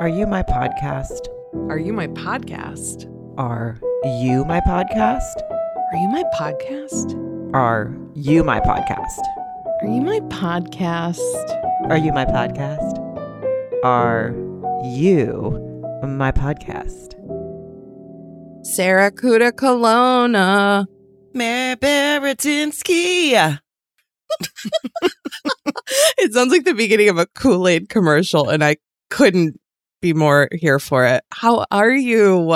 Are you my podcast? Are you my podcast? Are you my podcast? Are you my podcast? Are you my podcast? Are you my podcast? Are you my podcast? Are you my podcast? Sarah Kuda Colonna. Mary Baratinsky. it sounds like the beginning of a Kool Aid commercial, and I couldn't be more here for it. How are you?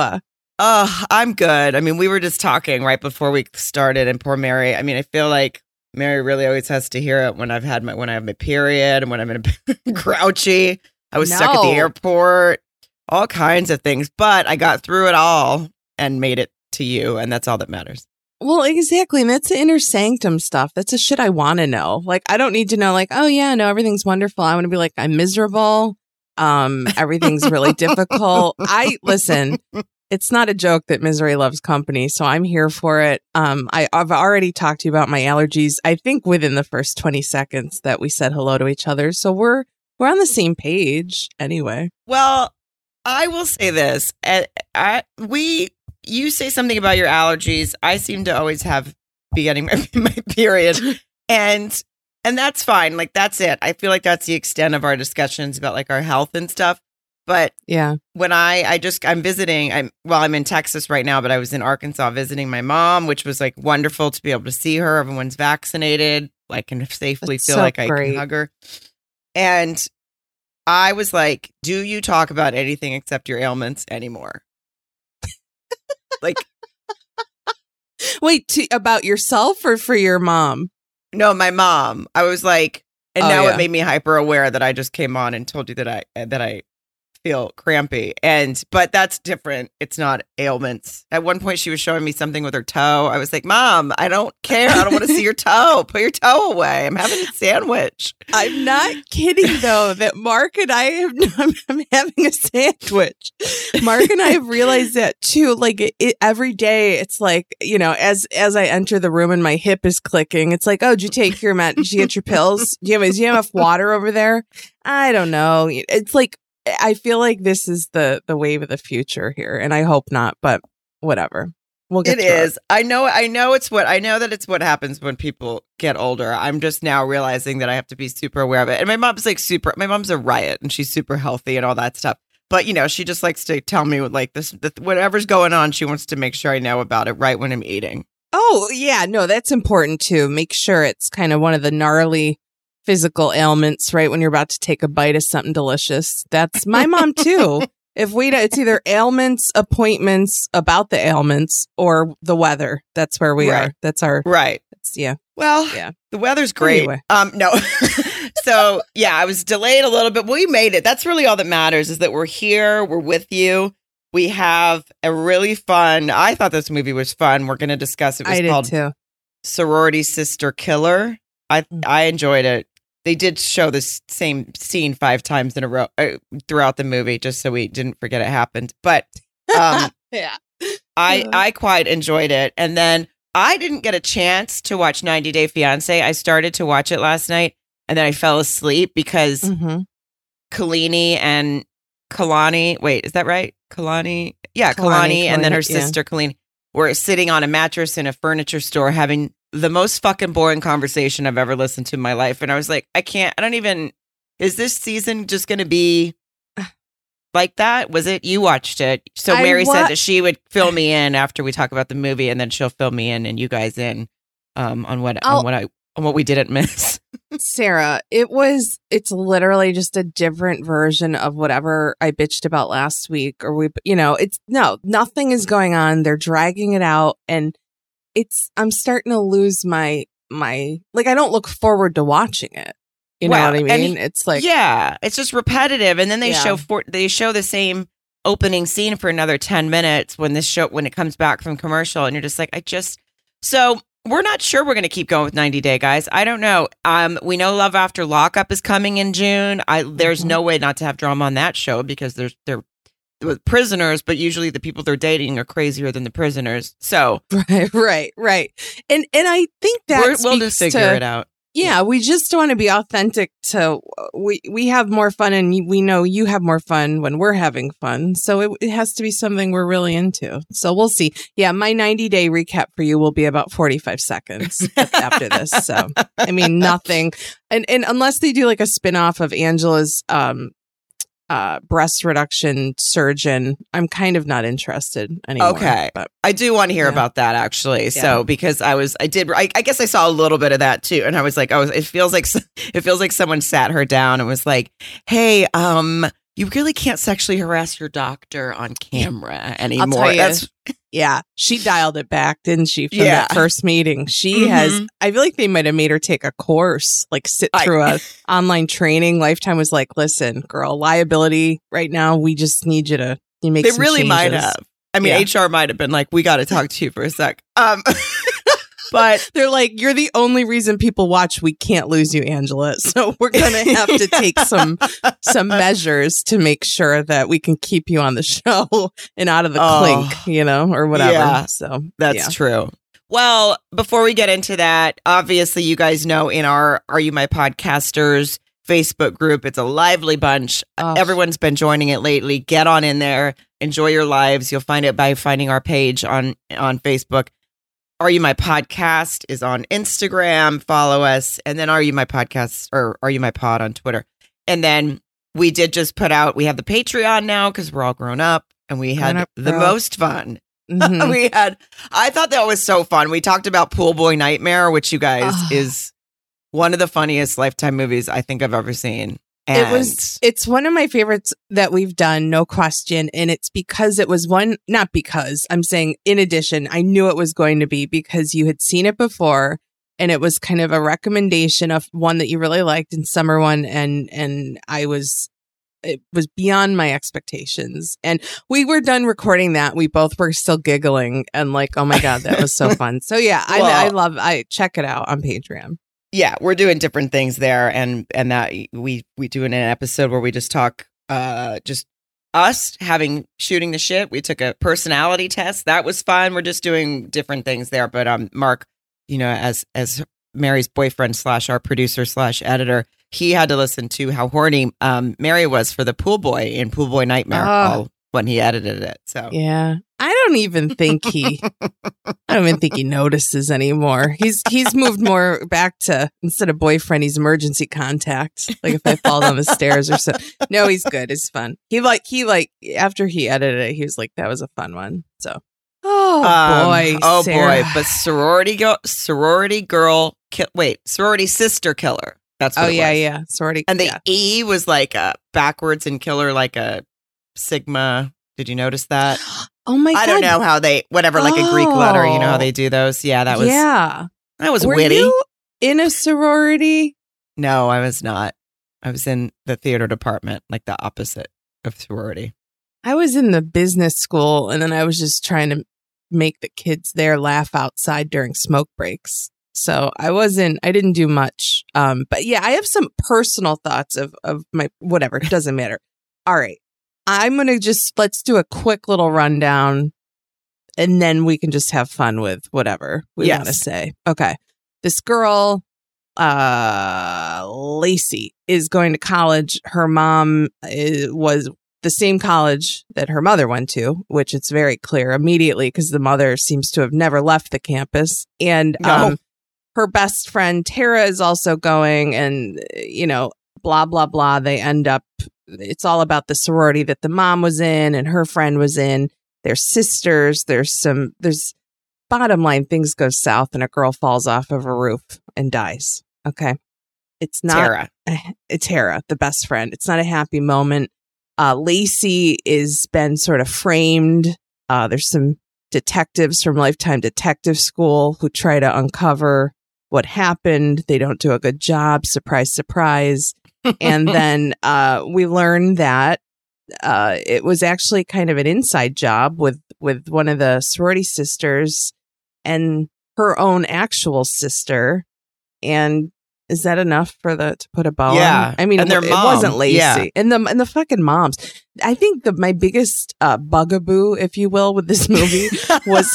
Oh, I'm good. I mean, we were just talking right before we started, and poor Mary. I mean, I feel like Mary really always has to hear it when I've had my when I have my period and when I'm in a grouchy. I was stuck at the airport, all kinds of things, but I got through it all and made it to you, and that's all that matters. Well, exactly. And that's the inner sanctum stuff. That's the shit I want to know. Like, I don't need to know, like, oh, yeah, no, everything's wonderful. I want to be like, I'm miserable. Um, everything's really difficult. I listen, it's not a joke that misery loves company. So I'm here for it. Um, I, I've already talked to you about my allergies. I think within the first 20 seconds that we said hello to each other. So we're, we're on the same page anyway. Well, I will say this: I, I, we, you say something about your allergies. I seem to always have beginning my, my period, and and that's fine. Like that's it. I feel like that's the extent of our discussions about like our health and stuff. But Yeah. when I I just I'm visiting I'm well I'm in Texas right now but I was in Arkansas visiting my mom which was like wonderful to be able to see her everyone's vaccinated I can safely That's feel so like I can hug her and I was like do you talk about anything except your ailments anymore like Wait, to, about yourself or for your mom? No my mom I was like and Oh, now yeah. it made me hyper aware that I just came on and told you that I that I feel crampy and but that's different it's not ailments at one point she was showing me something with her toe i was like mom i don't care i don't want to see your toe put your toe away i'm having a sandwich I'm not kidding though that Mark and I have I'm, I'm having a sandwich. Mark and I have realized that too. Like it, it, every day, it's like you know, as as I enter the room and my hip is clicking, it's like, oh, did you take your med? Did you get your pills? Do you have do you have enough water over there? I don't know. It's like I feel like this is the the wave of the future here, and I hope not, but whatever. We'll get it is i know i know it's what i know that it's what happens when people get older i'm just now realizing that i have to be super aware of it and my mom's like super my mom's a riot and she's super healthy and all that stuff but you know she just likes to tell me like this the, whatever's going on she wants to make sure i know about it right when i'm eating Oh, yeah. No, that's important too. Make sure it's kind of one of the gnarly physical ailments, right? When you're about to take a bite of something delicious. That's my mom too. if we, it's either ailments, appointments about the ailments or the weather. That's where we Right. are. That's our, right that's, yeah. Well, Yeah. the weather's great. Anyway. Um, no. so yeah, I was delayed a little bit. We made it. That's really all that matters is that we're here. We're with you. We have a really fun. I thought this movie was fun. We're going to discuss it. It was I did called too. Sorority Sister Killer. I Mm. I enjoyed it. They did show this same scene five times in a row uh, throughout the movie, just so we didn't forget it happened. But um, yeah. I. I quite enjoyed it. And then I didn't get a chance to watch 90 Day Fiance. I started to watch it last night and then I fell asleep because hmm Kolini and Kalani, wait, is that right? Kalani? Yeah, Kalani, Kalani, and then her Kalani, yeah. sister Kolini were sitting on a mattress in a furniture store having the most fucking boring conversation I've ever listened to in my life. And I was like, I can't, I don't even, is this season just going to be like that? Was it? You watched it. So I Mary said that she would fill me in after we talk about the movie and then she'll fill me in and you guys in um, on what, I'll- on what I, on what we didn't miss. Sarah, it was it's literally just a different version of whatever I bitched about last week or we you know, it's no, nothing is going on. They're dragging it out and it's I'm starting to lose my my like I don't look forward to watching it. You know Well, what I mean? it's like yeah, it's just repetitive, and then they Yeah. show for they show the same opening scene for another ten minutes when this show when it comes back from commercial, and you're just like, I just so we're not sure we're going to keep going with 90 Day guys. I don't know. Um, we know Love After Lockup is coming in June. I there's Mhm. no way not to have drama on that show because there's they're with prisoners, but usually the people they're dating are crazier than the prisoners. So right, right, right. And and I think that we're, we'll just figure to- it out. Yeah, we just want to be authentic to we we have more fun and we know you have more fun when we're having fun. So it, it has to be something we're really into. So we'll see. Yeah, my 90 day recap for you will be about 45 seconds after this. So I mean nothing. And and unless they do like a spin-off of Angela's um uh, breast reduction surgeon, I'm kind of not interested anymore. Okay. But I do want to hear Yeah. about that actually. Yeah. So because I was, I did, I, I guess I saw a little bit of that too, and I was like, oh, it feels like it feels like someone sat her down and was like, hey, um. You really can't sexually harass your doctor on camera anymore. That's yeah, she dialed it back, didn't she? From Yeah. that first meeting, she has. Mhm. I feel like they might have made her take a course, like sit through a online training. Lifetime was like, "Listen, girl, liability right now. We just need you to you make." they really might have. I mean, HR might have been like, "We got to talk to you for a sec." Um, but They're like, "You're the only reason people watch. We can't lose you, Angela. So we're gonna have to take some some measures to make sure that we can keep you on the show and out of the Oh. clink, you know, or whatever." Yeah. so That's yeah. true. Well, before we get into that, obviously you guys know in our Are You My Podcasters Facebook group, it's a lively bunch. Oh. Everyone's been joining it lately. Get on in there, enjoy your lives. You'll find it by finding our page on on Facebook. Are You My Podcast is on Instagram. Follow us. And then Are You My Podcast or Are You My Pod on Twitter. And then we did just put out, we have the Patreon now because we're all grown up and we had up, the most fun Mhm. we had i thought that was so fun we talked about pool boy nightmare which you guys is one of the funniest lifetime movies i think i've ever seen and It was it's one of my favorites that we've done, no question. And it's because it was one not because I'm saying in addition, I knew it was going to be because you had seen it before and it was kind of a recommendation of one that you really liked in summer one and and I was it was beyond my expectations. And we were done recording that. We both were still giggling and like, oh my God, that was so fun. So yeah, I, I love I check it out on Patreon. Yeah we're doing different things there and and that we we do in an episode where we just talk uh just us having shooting the shit we took a personality test that was fun we're just doing different things there but um mark you know as as mary's boyfriend slash our producer slash editor he had to listen to how horny um mary was for the pool boy in pool boy nightmare Ah. when he edited it so Yeah. I don't even think he I don't even think he notices anymore. He's he's moved more back to instead of boyfriend, he's emergency contact. Like if I fall down the stairs or so. No, he's good. It's fun. He like he like after he edited it, he was like, that was a fun one. So Oh Um, boy. oh Sarah. boy but sorority girl sorority girl ki- wait sorority sister killer that's what Oh it yeah, was. yeah. Sorority. And the yeah. E was like a backwards in killer, like a sigma. Did you notice that? Oh my god. I don't know how they, whatever, like a Greek letter. You know how Oh. they do those? Yeah, that was Yeah. that was witty. Were witty. you in a sorority? no, I was not. I was in the theater department, like the opposite of sorority. I was in the business school and then I was just trying to make the kids there laugh outside during smoke breaks. So I wasn't I didn't do much. Um but yeah, I have some personal thoughts of of my whatever, it doesn't matter. All right. I'm going to just let's do a quick little rundown and then we can just have fun with whatever we Yes. want to say. Okay. This girl uh Lacey is going to college. Her mom uh, was the same college that her mother went to, which it's very clear immediately because the mother seems to have never left the campus. And No. um, her best friend Tara is also going, and uh, you know, blah blah blah. They end up. It's all about the sorority that the mom was in and her friend was in. They're sisters. There's some. There's bottom line. Things go south, and a girl falls off of a roof and dies. Okay, it's not Tara. it's Tara, the best friend. It's not a happy moment. Uh, Lacey is been sort of framed. Uh, there's some detectives from Lifetime Detective School who try to uncover what happened. They don't do a good job. Surprise, surprise. And then uh, we learned that uh, it was actually kind of an inside job with with one of the sorority sisters and her own actual sister. And is that enough for the to put a bow Yeah. on? I mean, And their it mom. wasn't Lacey Yeah. and the and the fucking moms. I think the my biggest uh, bugaboo, if you will, with this movie was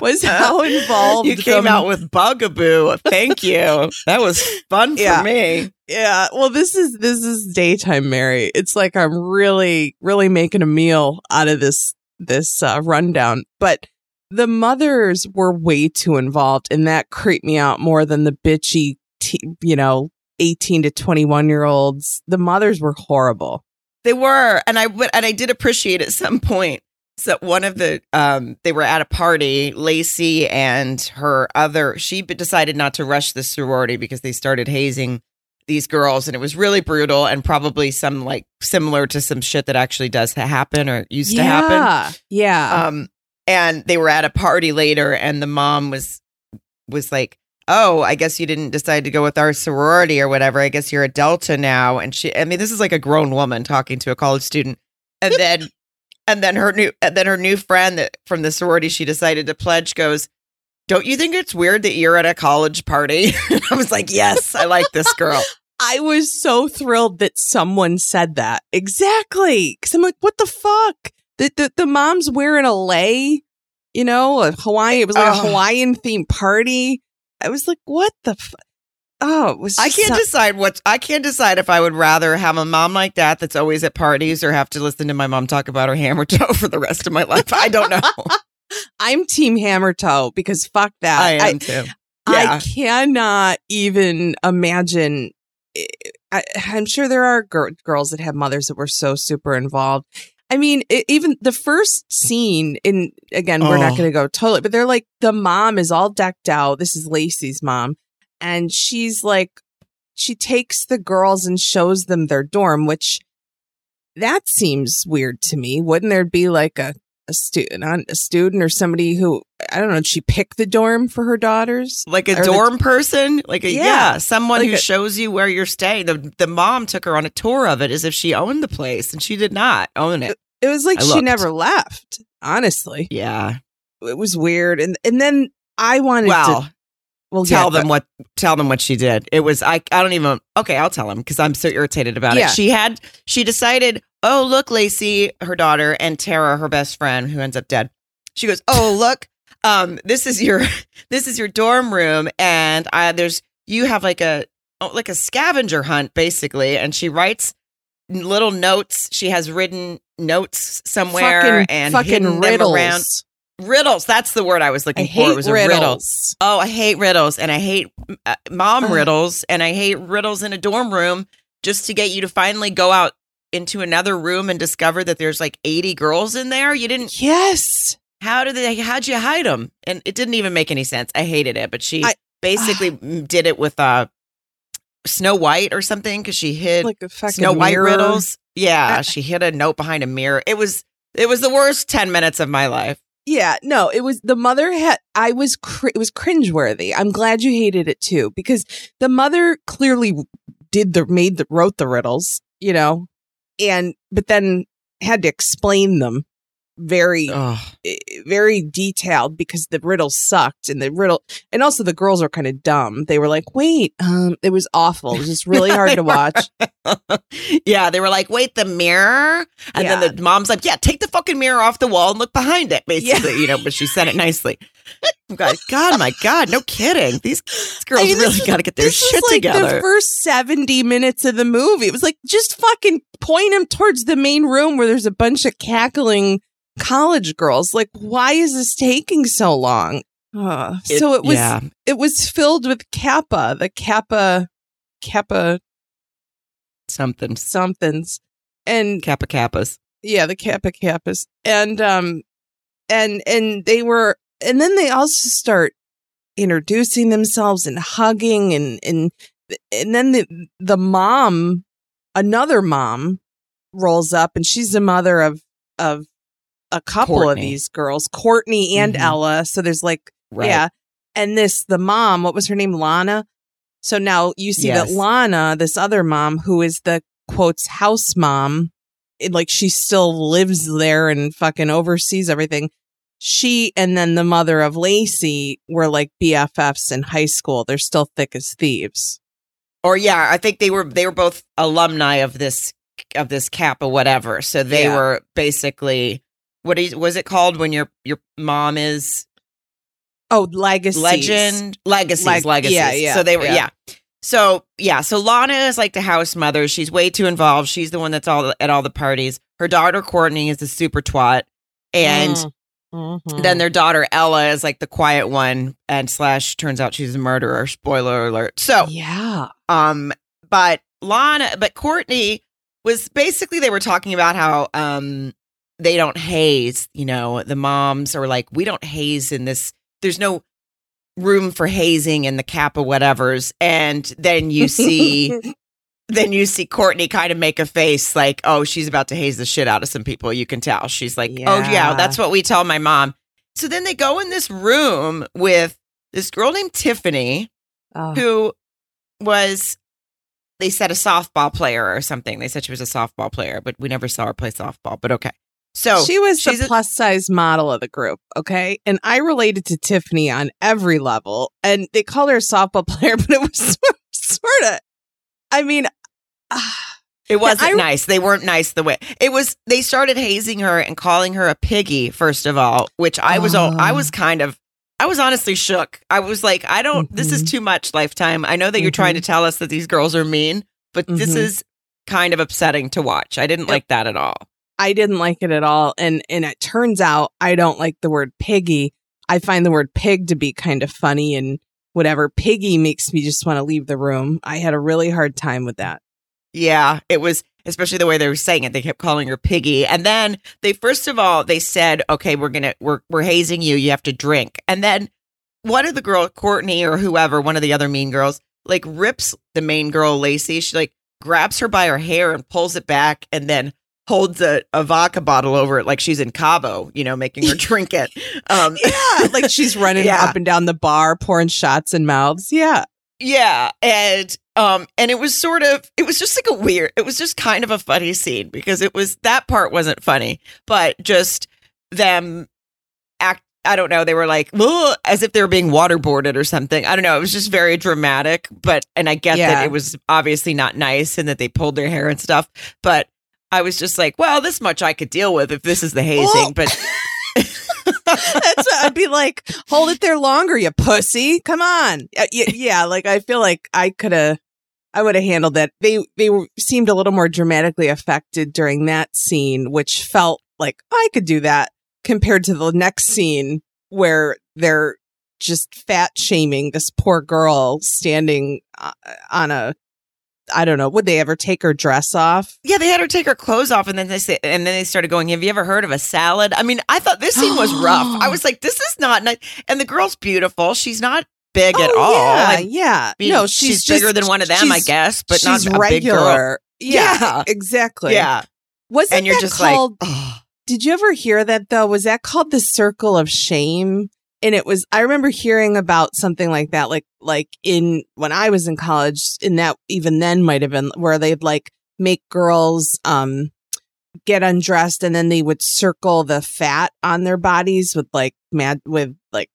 was how involved You came the- out with Bugaboo. Thank you. That was fun for Yeah. me. Yeah, well, this is this is daytime Mary. It's like I'm really, really making a meal out of this this uh, rundown. But the mothers were way too involved, and that creeped me out more than the bitchy, t- you know, eighteen to twenty one year olds. The mothers were horrible. They were, and I would, and I did appreciate at some point. So one of the, um, they were at a party. Lacey and her other, she decided not to rush the sorority because they started hazing these girls, and it was really brutal and probably some like similar to some shit that actually does happen or used to happen. Yeah, Um, and they were at a party later, and the mom was was like, "Oh, I guess you didn't decide to go with our sorority or whatever. I guess you're a Delta now." And she, I mean, this is like a grown woman talking to a college student, and then, and then her new, and then her new friend that from the sorority she decided to pledge goes. Don't you think it's weird that you're at a college party? I was like, yes, I like this girl. I was so thrilled that someone said that. Exactly. Cause I'm like, what the fuck? The, the, the mom's wearing a lei, you know, a Hawaiian, it was like a Oh. Hawaiian themed party. I was like, what the fuck? Oh, it was I can't so- decide what I can't decide if I would rather have a mom like that that's always at parties or have to listen to my mom talk about her hammer toe for the rest of my life. I don't know. I'm team hammer toe because fuck that. I am too. I cannot even imagine. Eh, I, I'm sure there are gir- girls that have mothers that were so super involved. I mean, it, even the first scene in again, we're not Oh. going to go totally, but they're like the mom is all decked out. This is Lacey's mom, and she's like, she takes the girls and shows them their dorm, which that seems weird to me. Wouldn't there be like a a student, a student or somebody who I don't know? Did she pick the dorm for her daughters? Like a Or the- dorm person, like a yeah, Yeah. someone Like who a- shows you where you're staying. The the mom took her on a tour of it as if she owned the place, and she did not own it. It was like I she looked. never left. Honestly, Yeah. it was weird, and and then I wanted Well, to. Well, tell yeah, them what tell them what she did. It was I I don't even okay, I'll tell them because I'm so irritated about Yeah. it. She had she decided, "Oh, look, Lacey, her daughter and Tara, her best friend who ends up dead." She goes, "Oh, look, um this is your this is your dorm room and I there's you have like a oh, like a scavenger hunt basically." And she writes little notes. She has written notes somewhere fucking, and fucking hidden riddles. them around. Riddles. That's the word I was I looking for. hate It was a riddle. riddles. Oh, I hate riddles and I hate uh, mom Ugh. riddles and I hate riddles in a dorm room just to get you to finally go out into another room and discover that there's like 80 girls in there. You didn't Yes, how did they how'd you hide them? And it didn't even make any sense. I hated it, but she I- basically mm, did it with uh Snow White or something cuz she hid like a fucking Snow White mirror. riddles. Yeah, I- she hid a note behind a mirror. It was it was the worst 10 minutes of my life. Yeah, no, it was the mother had. I was cr- it was cringeworthy. I'm glad you hated it too because the mother clearly did the made the wrote the riddles, you know, and but then had to explain them very Oh, eh, very detailed because the riddle sucked and the riddle and also the girls are kind of dumb. They were like, "Wait, um it was awful. It was just really hard to watch." yeah, they were like, wait, the mirror? And Yeah. then the mom's like, yeah, take the fucking mirror off the wall and look behind it, basically, you know, but she said it nicely. God, God, my God, no kidding. These, these girls I mean, really got to get their shit like together. the first 70 minutes of the movie. It was like, just fucking point him towards the main room where there's a bunch of cackling college girls. Like, why is this taking so long? Uh, so it was, yeah, it was filled with Kappa, the Kappa, Kappa something. somethings. And Kappa Kappas. yeah, the Kappa Kappas. And, um, and, and they were, and then they also start introducing themselves and hugging and, and, and then the, the mom, another mom rolls up and she's the mother of, of a couple of these girls, Courtney and Mhm. Ella. So there's like, Right. yeah. And this, the mom, what was her name? Lana. So now you see that Lana, this other mom, who is the quotes house mom, it, like she still lives there and fucking oversees everything. She and then the mother of Lacey were like BFFs in high school. They're still thick as thieves. Or yeah, I think they were they were both alumni of this of this Kappa whatever. So they Yeah. were basically what is was it called when your your mom is Oh, legacy. Legend legacies, Leg- legacies. yeah, yeah, So they were, yeah. yeah. So yeah, so Lana is like the house mother. She's way too involved. She's the one that's all at all the parties. Her daughter Courtney is a super twat, and Mhm. then their daughter Ella is like the quiet one. And slash turns out she's a murderer. Spoiler alert. So yeah. um, but Lana, but Courtney was basically they were talking about how um they don't haze. You know, the moms are like, we don't haze in this. There's no room for hazing in the cap Kappa whatevers. And then you see, then you see Courtney kind of make a face like, oh, she's about to haze the shit out of some people. You can tell. She's like, oh Yeah. yeah, that's what we tell my mom. So then they go in this room with this girl named Tiffany Oh. who was they said a softball player or something. They said she was a softball player, but we never saw her play softball. But okay. So she was the a- plus size model of the group, okay? And I related to Tiffany on every level. And they called her a softball player, but it was sort of, I mean, ah, it wasn't I- nice. They weren't nice the way it was. They started hazing her and calling her a piggy. First of all, which I was, all I was kind of, I was honestly shook. I was like, I don't. This is Mhm. too much. Lifetime. I know that you're trying to tell us that these girls are mean, but this Mhm. is kind of upsetting to watch. I didn't Yep. like that at all. I didn't like it at all. And and it turns out I don't like the word piggy. I find the word pig to be kind of funny and whatever. Piggy makes me just want to leave the room. I had a really hard time with that. Yeah, it was especially the way they were saying it. They kept calling her Piggy, and then they first of all they said, "Okay, we're gonna we're we're hazing you. You have to drink." And then one of the girl, Courtney or whoever, one of the other mean girls, like rips the main girl Lacey. She like grabs her by her hair and pulls it back, and then holds a, a vodka bottle over it like she's in Cabo, you know, making her drink it. Um, Yeah, like she's running Yeah. up and down the bar, pouring shots in mouths. Yeah. Yeah, and um and it was sort of it was just like a weird it was just kind of a funny scene because it was that part wasn't funny, but just them act I don't know, they were like as if they were being waterboarded or something. I don't know, it was just very dramatic, but and I get Yeah. that it was obviously not nice and that they pulled their hair and stuff, but I was just like, well, this much I could deal with if this is the hazing, but I'd be like, hold it there longer, you pussy. Come on. Uh, y- yeah, like I feel like I could have I would have handled that. They they seemed a little more dramatically affected during that scene, which felt like I could do that compared to the next scene where they're just fat shaming this poor girl standing uh, on a I don't know, would they ever take her dress off? Yeah, they had her take her clothes off, and then they say, and then they started going. Have you ever heard of a salad? I mean, I thought this scene was rough. I was like, this is not nice. And the girl's beautiful. She's not big at Oh, all. Yeah, I yeah. mean, no, she's, she's, bigger than one of them, I guess, but not a big girl. regular. Yeah, Yeah. exactly. Yeah, Wasn't and you're that just called? like, oh. did you ever hear that though? Was that called the circle of shame? And it was. I remember hearing about something like that, like like in when I was in college. And that even then might have been where they'd like make girls um get undressed, and then they would circle the fat on their bodies with like mad with like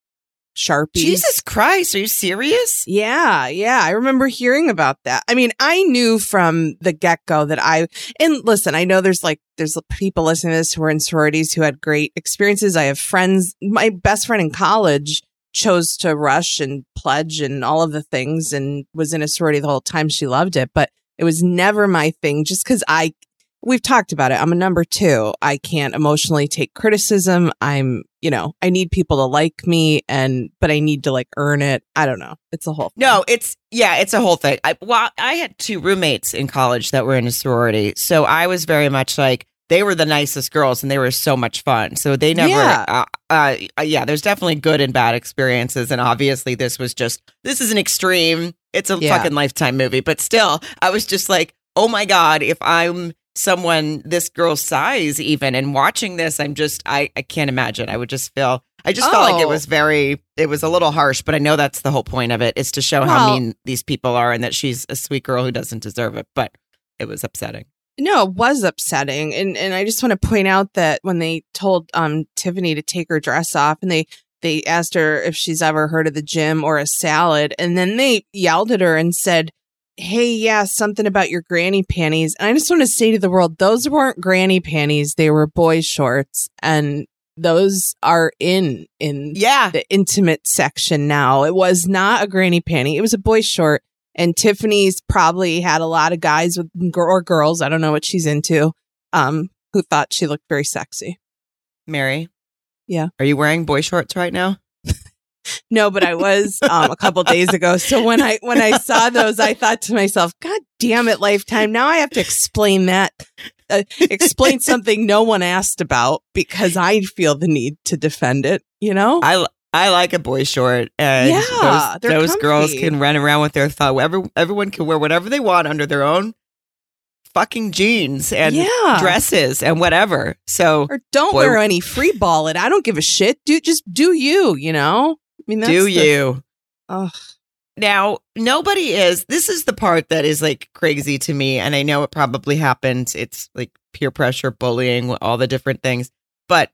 sharpies. Jesus Christ, are you serious? Yeah, yeah. I remember hearing about that. I mean, I knew from the get go that I, and listen, I know there's like, there's people listening to this who are in sororities who had great experiences. I have friends, my best friend in college chose to rush and pledge and all of the things and was in a sorority the whole time. She loved it, but it was never my thing just because I, we've talked about it. I'm a number two. I can't emotionally take criticism. I'm, you know, I need people to like me and, but I need to like earn it. I don't know. It's a whole thing. No, it's yeah, it's a whole thing. I well, I had two roommates in college that were in a sorority, so I was very much like they were the nicest girls and they were so much fun. So they never, Yeah. uh, uh, uh, yeah. There's definitely good and bad experiences, and obviously this was just this is an extreme. It's a Yeah. fucking lifetime movie, but still, I was just like, oh my god, if I'm someone this girl's size even and watching this i'm just i i can't imagine i would just feel i just felt like it Oh. was very it was a little harsh but i know that's the whole point of it is to show how mean these people are and that she's a sweet girl who doesn't deserve it but it was upsetting No, it was upsetting. And and I just want to point out that when they told um Tiffany to take her dress off and they they asked her if she's ever heard of the gym or a salad, and then they yelled at her and said, Hey, yeah, something about your granny panties. And I just want to say to the world, those weren't granny panties, they were boy shorts. And those are in in Yeah. the intimate section now. It was not a granny panty. It was a boy short. And Tiffany's probably had a lot of guys with or girls, I don't know what she's into, um, who thought she looked very sexy. Mary. Yeah. Are you wearing boy shorts right now? No, but I was um, a couple days ago. So when I when I saw those, I thought to myself, "God damn it, Lifetime! Now I have to explain that, uh, explain something no one asked about because I feel the need to defend it." You know? I I like a boy short, and Yeah, those, those girls can run around with their thought. Every, everyone can wear whatever they want under their own fucking jeans and yeah. dresses and whatever. So or don't Boy- wear any free ball it. I don't give a shit. Do just do you, you know? I mean that's do the- you? Ugh. Now, nobody is. This is the part that is like crazy to me. And I know it probably happened. It's like peer pressure, bullying, all the different things. But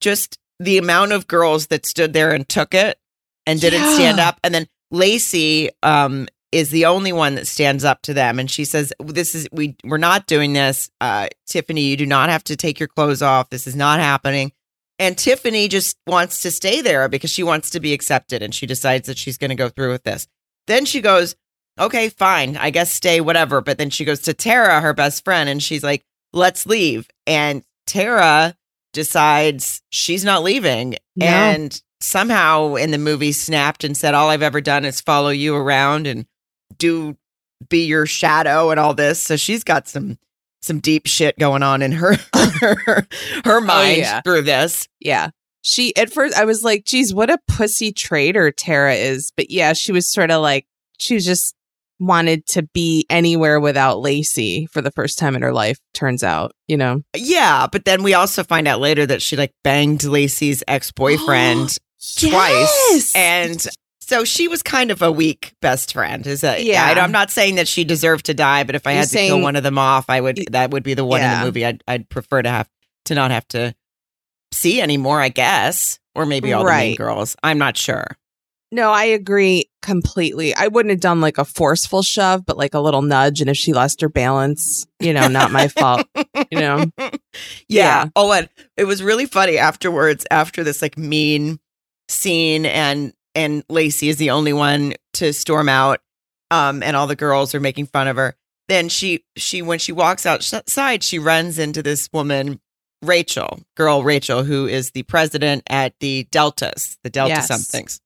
just the amount of girls that stood there and took it and didn't Yeah. stand up. And then Lacey um, is the only one that stands up to them. And she says, This is, we, we're not doing this. Uh, Tiffany, you do not have to take your clothes off. This is not happening. And Tiffany just wants to stay there because she wants to be accepted and she decides that she's going to go through with this. Then she goes, okay, fine, I guess stay, whatever. But then she goes to Tara, her best friend, and she's like, let's leave. And Tara decides she's not leaving. No. And somehow in the movie snapped and said, all I've ever done is follow you around and do be your shadow and all this. So she's got some some deep shit going on in her her, her oh, mind yeah. through this. Yeah. She at first I was like, geez, what a pussy traitor Tara is. But yeah, she was sort of like she was just wanted to be anywhere without Lacey for the first time in her life, turns out, you know. Yeah, but then we also find out later that she like banged Lacey's ex-boyfriend twice. Yes! And so she was kind of a weak best friend. Is that Yeah. I, am not saying that she deserved to die, but if I You're had to kill one of them off, I would that would be the one in the movie I'd I'd prefer to have to not have to see anymore, I guess. Or maybe all the main girls. I'm not sure. No, I agree completely. I wouldn't have done like a forceful shove, but like a little nudge. And if she lost her balance, you know, not my fault. You know? yeah. Yeah. Oh, and it was really funny afterwards, after this like mean scene, and and Lacey is the only one to storm out, um, and all the girls are making fun of her. Then she she when she walks outside, she runs into this woman, Rachel, girl Rachel, who is the president at the Deltas, the Delta Yes. somethings,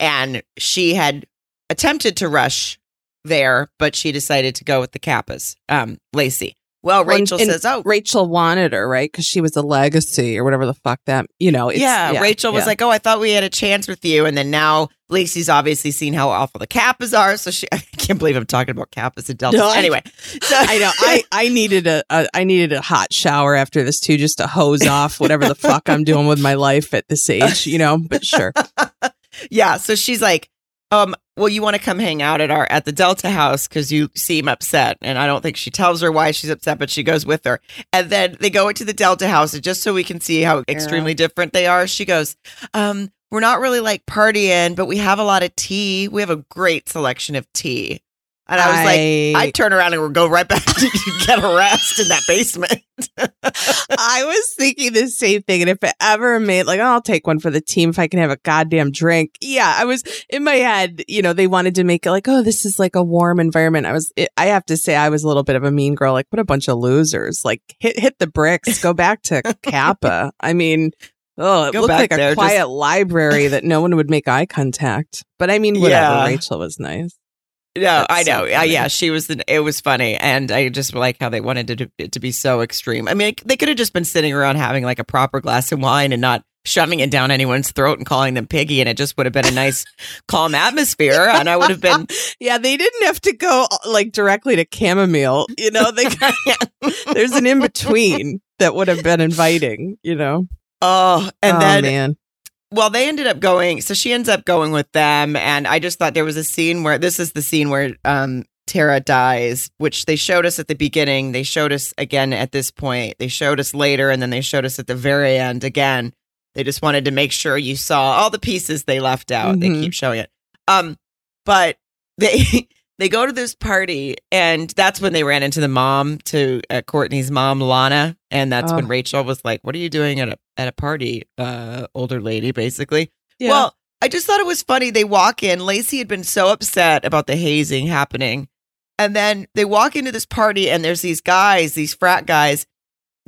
and she had attempted to rush there, but she decided to go with the Kappas, um, Lacey. Well, and- Rachel and says, "Oh, Rachel wanted her, right? Because she was a legacy or whatever the fuck that, you know. It's, yeah, Rachel was yeah. like, "Oh, I thought we had a chance with you," and then now Lacey's obviously seen how awful the Kappas are, so she I can't believe I'm talking about Kappas and Deltas. No, anyway, so I know. I, I needed a, a I needed a hot shower after this too, just to hose off whatever the fuck I'm doing with my life at this age, you know. But sure, yeah, so she's like, um, well, you want to come hang out at our at the Delta house because you seem upset, and I don't think she tells her why she's upset, but she goes with her, and then they go into the Delta house, and just so we can see how extremely different they are, she goes, um, we're not really like partying, but we have a lot of tea. We have a great selection of tea, and I was like. I'd turn around and go right back to get harassed in that basement. I was thinking the same thing. And if it ever made like, oh, I'll take one for the team if I can have a goddamn drink. Yeah, I was in my head, you know, they wanted to make it like, oh, this is like a warm environment. I was, it, I have to say, I was a little bit of a mean girl. Like, what a bunch of losers. Like, hit, hit the bricks, go back to Kappa. I mean, oh, it Go looked like a there, just- quiet library that no one would make eye contact. But I mean, whatever. Yeah. Rachel was nice. No, That's I so know. Uh, yeah, she was. The, it was funny, and I just like how they wanted it to, it to be so extreme. I mean, they could have just been sitting around having like a proper glass of wine and not shoving it down anyone's throat and calling them piggy, and it just would have been a nice, calm atmosphere, and I would have been. Yeah, they didn't have to go like directly to chamomile. You know, they there's an in between that would have been inviting. You know, Oh, and oh, then man, well, they ended up going. So she ends up going with them, and I just thought there was a scene where this is the scene where um Tara dies, which they showed us at the beginning. They showed us again at this point. They showed us later, and then they showed us at the very end again. They just wanted to make sure you saw all the pieces they left out. They Mhm. keep showing it. Um, but they they go to this party, and that's when they ran into the mom to uh, Courtney's mom, Lana, and that's when Oh. Rachel was like, "What are you doing at a at a party, uh, older lady?" Basically. Yeah. Well, I just thought it was funny. They walk in. Lacey had been so upset about the hazing happening. And then they walk into this party, and there's these guys, these frat guys.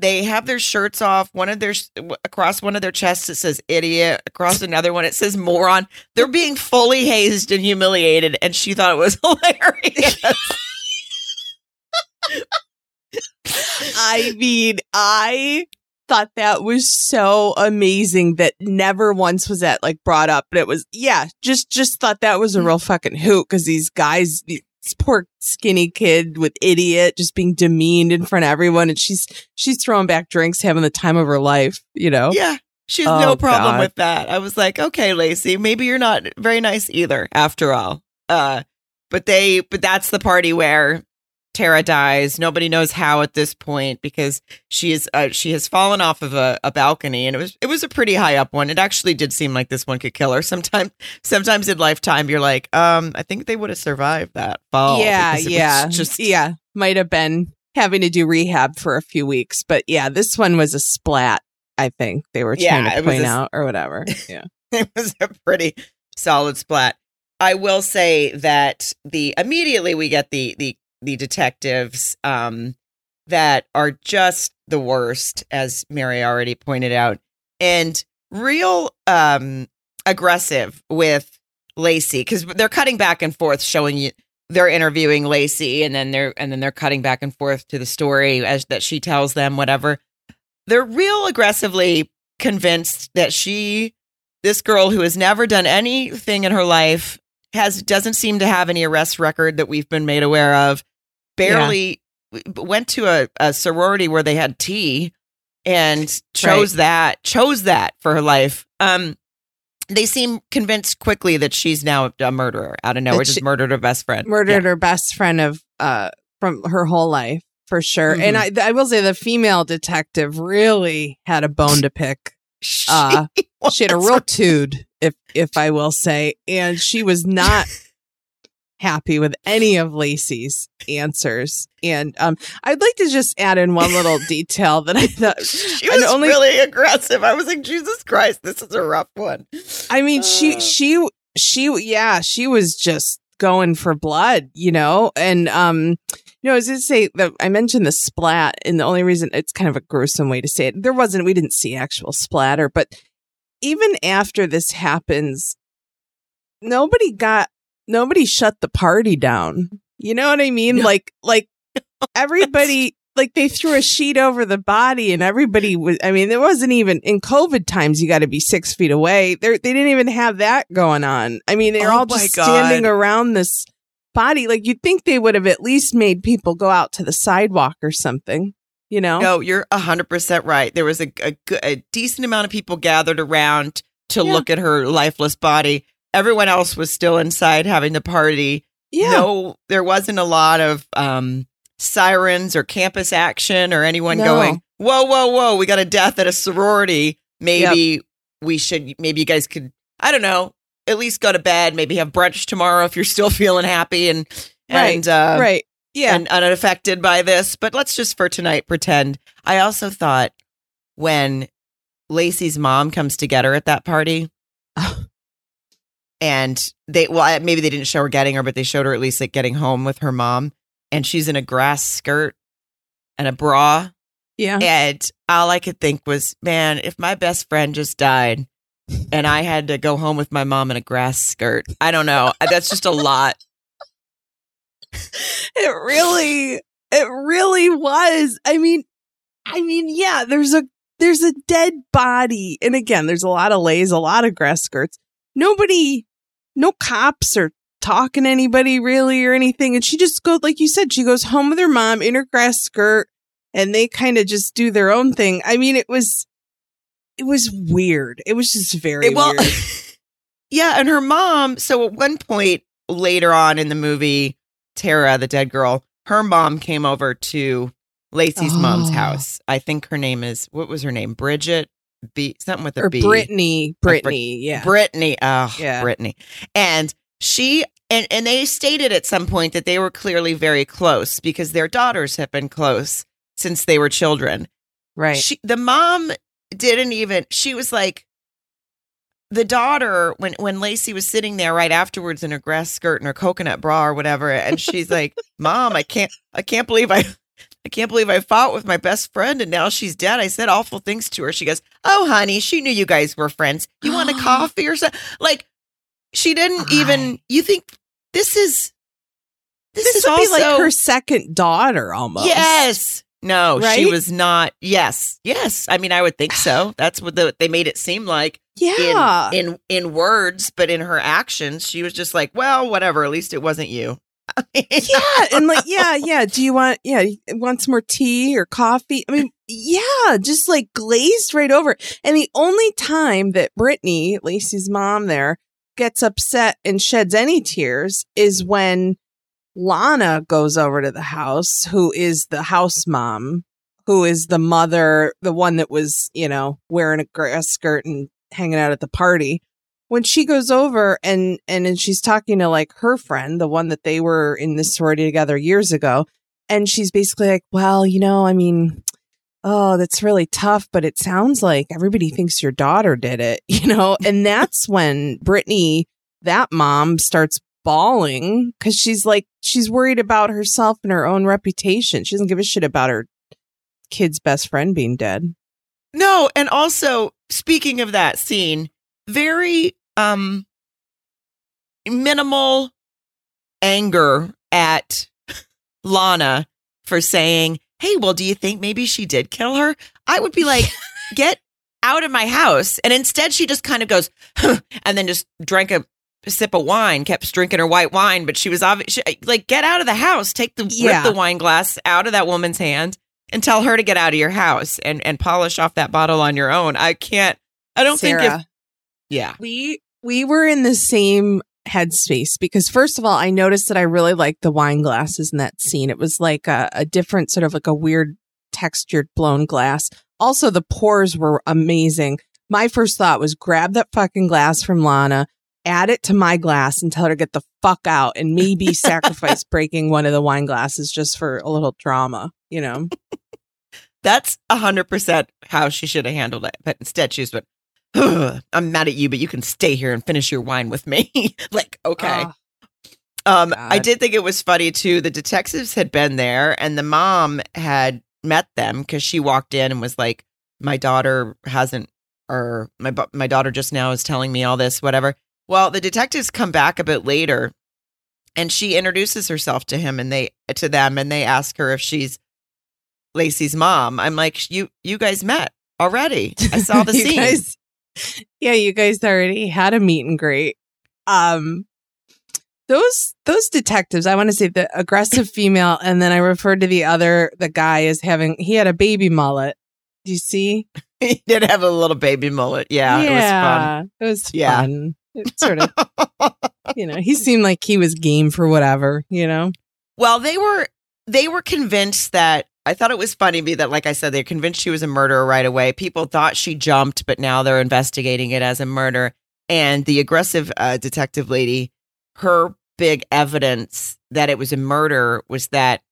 They have their shirts off. One of their across one of their chests it says idiot. Across another one it says moron. They're being fully hazed and humiliated, and she thought it was hilarious. I mean, I thought that was so amazing that never once was that like brought up. But it was, yeah, just just thought that was a mm. real fucking hoot because these guys, poor skinny kid with idiot just being demeaned in front of everyone, and she's she's throwing back drinks, having the time of her life. You know, yeah, she has Oh, no problem God. with that. I was like, okay, Lacey, maybe you're not very nice either, after all. Uh, but they, but that's the party where Tara dies. Nobody knows how at this point because she is uh, she has fallen off of a, a balcony, and it was it was a pretty high up one. It actually did seem like this one could kill her. Sometimes, sometimes in lifetime, you're like, um, I think they would have survived that fall. yeah, because it was yeah, just yeah. Might have been having to do rehab for a few weeks, but yeah, this one was a splat. I think they were trying it to point a- out or whatever. Yeah. it was a pretty solid splat. I will say that the immediately we get the the the detectives um that are just the worst, as Mary already pointed out, and real um aggressive with Lacey because they're cutting back and forth, showing you they're interviewing Lacey, and then they're and then they're cutting back and forth to the story as that she tells them whatever. They're real aggressively convinced that she this girl who has never done anything in her life has doesn't seem to have any arrest record that we've been made aware of barely went to a, a sorority where they had tea and chose that chose that for her life um they seem convinced quickly that she's now a murderer out of nowhere That just murdered her best friend murdered her best friend of uh from her whole life for sure. And I I will say the female detective really had a bone to pick. Yeah. Uh, she had a real tude, if if I will say, and she was not happy with any of Lacey's answers. And um, I'd like to just add in one little detail that I thought. she was only- really aggressive i was like jesus christ this is a rough one I mean, she Uh. she she yeah, she was just going for blood, you know, and um. You know, I was going to say that I mentioned the splat, and the only reason it's kind of a gruesome way to say it. There wasn't, we didn't see actual splatter, but even after this happens, nobody got, nobody shut the party down. You know what I mean? No. Like, like everybody, like they threw a sheet over the body, and everybody was. I mean, there wasn't even in COVID times. You got to be six feet away. They they didn't even have that going on. I mean, they're Oh all just God. standing around this body. Like you'd think they would have at least made people go out to the sidewalk or something. You know? No, you're 100% right. There was a, a, a decent amount of people gathered around to Yeah. look at her lifeless body. Everyone else was still inside having the party. yeah. No, there wasn't a lot of um, sirens or campus action or anyone No. going, whoa, whoa, whoa, we got a death at a sorority. Maybe we should, maybe you guys could, I don't know, at least go to bed, maybe have brunch tomorrow if you're still feeling happy and, Right, and, uh, right. Yeah. and unaffected by this. But let's just for tonight pretend. I also thought when Lacey's mom comes to get her at that party, and they well maybe they didn't show her getting her, but they showed her at least like getting home with her mom, and she's in a grass skirt and a bra, yeah. and all I could think was, man, if my best friend just died. And I had to go home with my mom in a grass skirt. I don't know. That's just a lot. it really it really was i mean i mean yeah there's a there's a dead body and again there's a lot of lays a lot of grass skirts nobody no cops or talking to anybody really or anything and she just goes like you said she goes home with her mom in her grass skirt and they kind of just do their own thing i mean it was it was weird it was just very It- well, weird yeah, and her mom. So at one point later on in the movie, Tara, the dead girl, her mom came over to Lacey's mom's Oh. house. I think her name is what was her name? Bridget B something with a or B. brittany brittany yeah Brittany. Oh, Yeah. Brittany. And she and and they stated at some point that they were clearly very close because their daughters have been close since they were children. Right. She, the mom didn't even. She was like, the daughter when when Lacey was sitting there right afterwards in her grass skirt and her coconut bra or whatever, and she's like, "Mom, I can't, I can't believe I." I can't believe I fought with my best friend and now she's dead. I said awful things to her. She goes, Oh, honey, she knew you guys were friends. You want a coffee or something? Like, she didn't uh-huh. even, you think this is, this, This is would also, be like her second daughter almost. Yes. No, she was not. Yes. Yes. I mean, I would think so. That's what the, they made it seem like Yeah. in, in in words, but in her actions, she was just like, well, whatever. At least it wasn't you. Yeah. And like, yeah, yeah. Do you want, yeah, want some more tea or coffee? I mean, yeah, just like glazed right over. And the only time that Brittany, Lacey's mom there, gets upset and sheds any tears is when Lana goes over to the house, who is the house mom, who is the mother, the one that was, you know, wearing a grass skirt and hanging out at the party. When she goes over and and then she's talking to like her friend, the one that they were in this sorority together years ago, and she's basically like, "Well, you know, I mean, oh, that's really tough, but it sounds like everybody thinks your daughter did it, you know?" And that's when Brittany, that mom, starts bawling because she's like, she's worried about herself and her own reputation. She doesn't give a shit about her kid's best friend being dead. No, and also speaking of that scene, very um minimal anger at Lana for saying, "Hey, well, do you think maybe she did kill her?" I would be like, "Get out of my house." And instead she just kind of goes and then just drank a sip of wine, kept drinking her white wine, but she was obviously like, "Get out of the house. Take the Yeah. rip the wine glass out of that woman's hand." And tell her to get out of your house and, and polish off that bottle on your own. I can't. I don't think if yeah. we we were in the same headspace because first of all i noticed that i really liked the wine glasses in that scene. It was like a, a different sort of like a weird textured blown glass. Also the pores were amazing. My first thought was grab that fucking glass from lana add it to my glass and tell her to get the fuck out and maybe sacrifice breaking one of the wine glasses just for a little drama you know? That's a hundred percent how she should have handled it. But instead she just went, "Ugh, I'm mad at you, but you can stay here and finish your wine with me. like, okay. Ah, um, God. I did think it was funny too. The detectives had been there and the mom had met them because she walked in and was like, My daughter hasn't or my my daughter just now is telling me all this, whatever. Well, the detectives come back a bit later and she introduces herself to him and they to them and they ask her if she's Lacey's mom. I'm like, you you guys met already. I saw the scene. guys- yeah, you guys already had a meet and greet. Um, those those detectives, I want to say the aggressive female, and then I referred to the other the guy as having he had a baby mullet. Do you see? he did have a little baby mullet. Yeah, yeah, it was Yeah. fun. It sort of, it was fun. you know, he seemed like he was game for whatever. You know, well, they were they were convinced that I thought it was funny be that like I said they're convinced she was a murderer right away. People thought she jumped, but now they're investigating it as a murder. And the aggressive uh, detective lady, her big evidence that it was a murder was that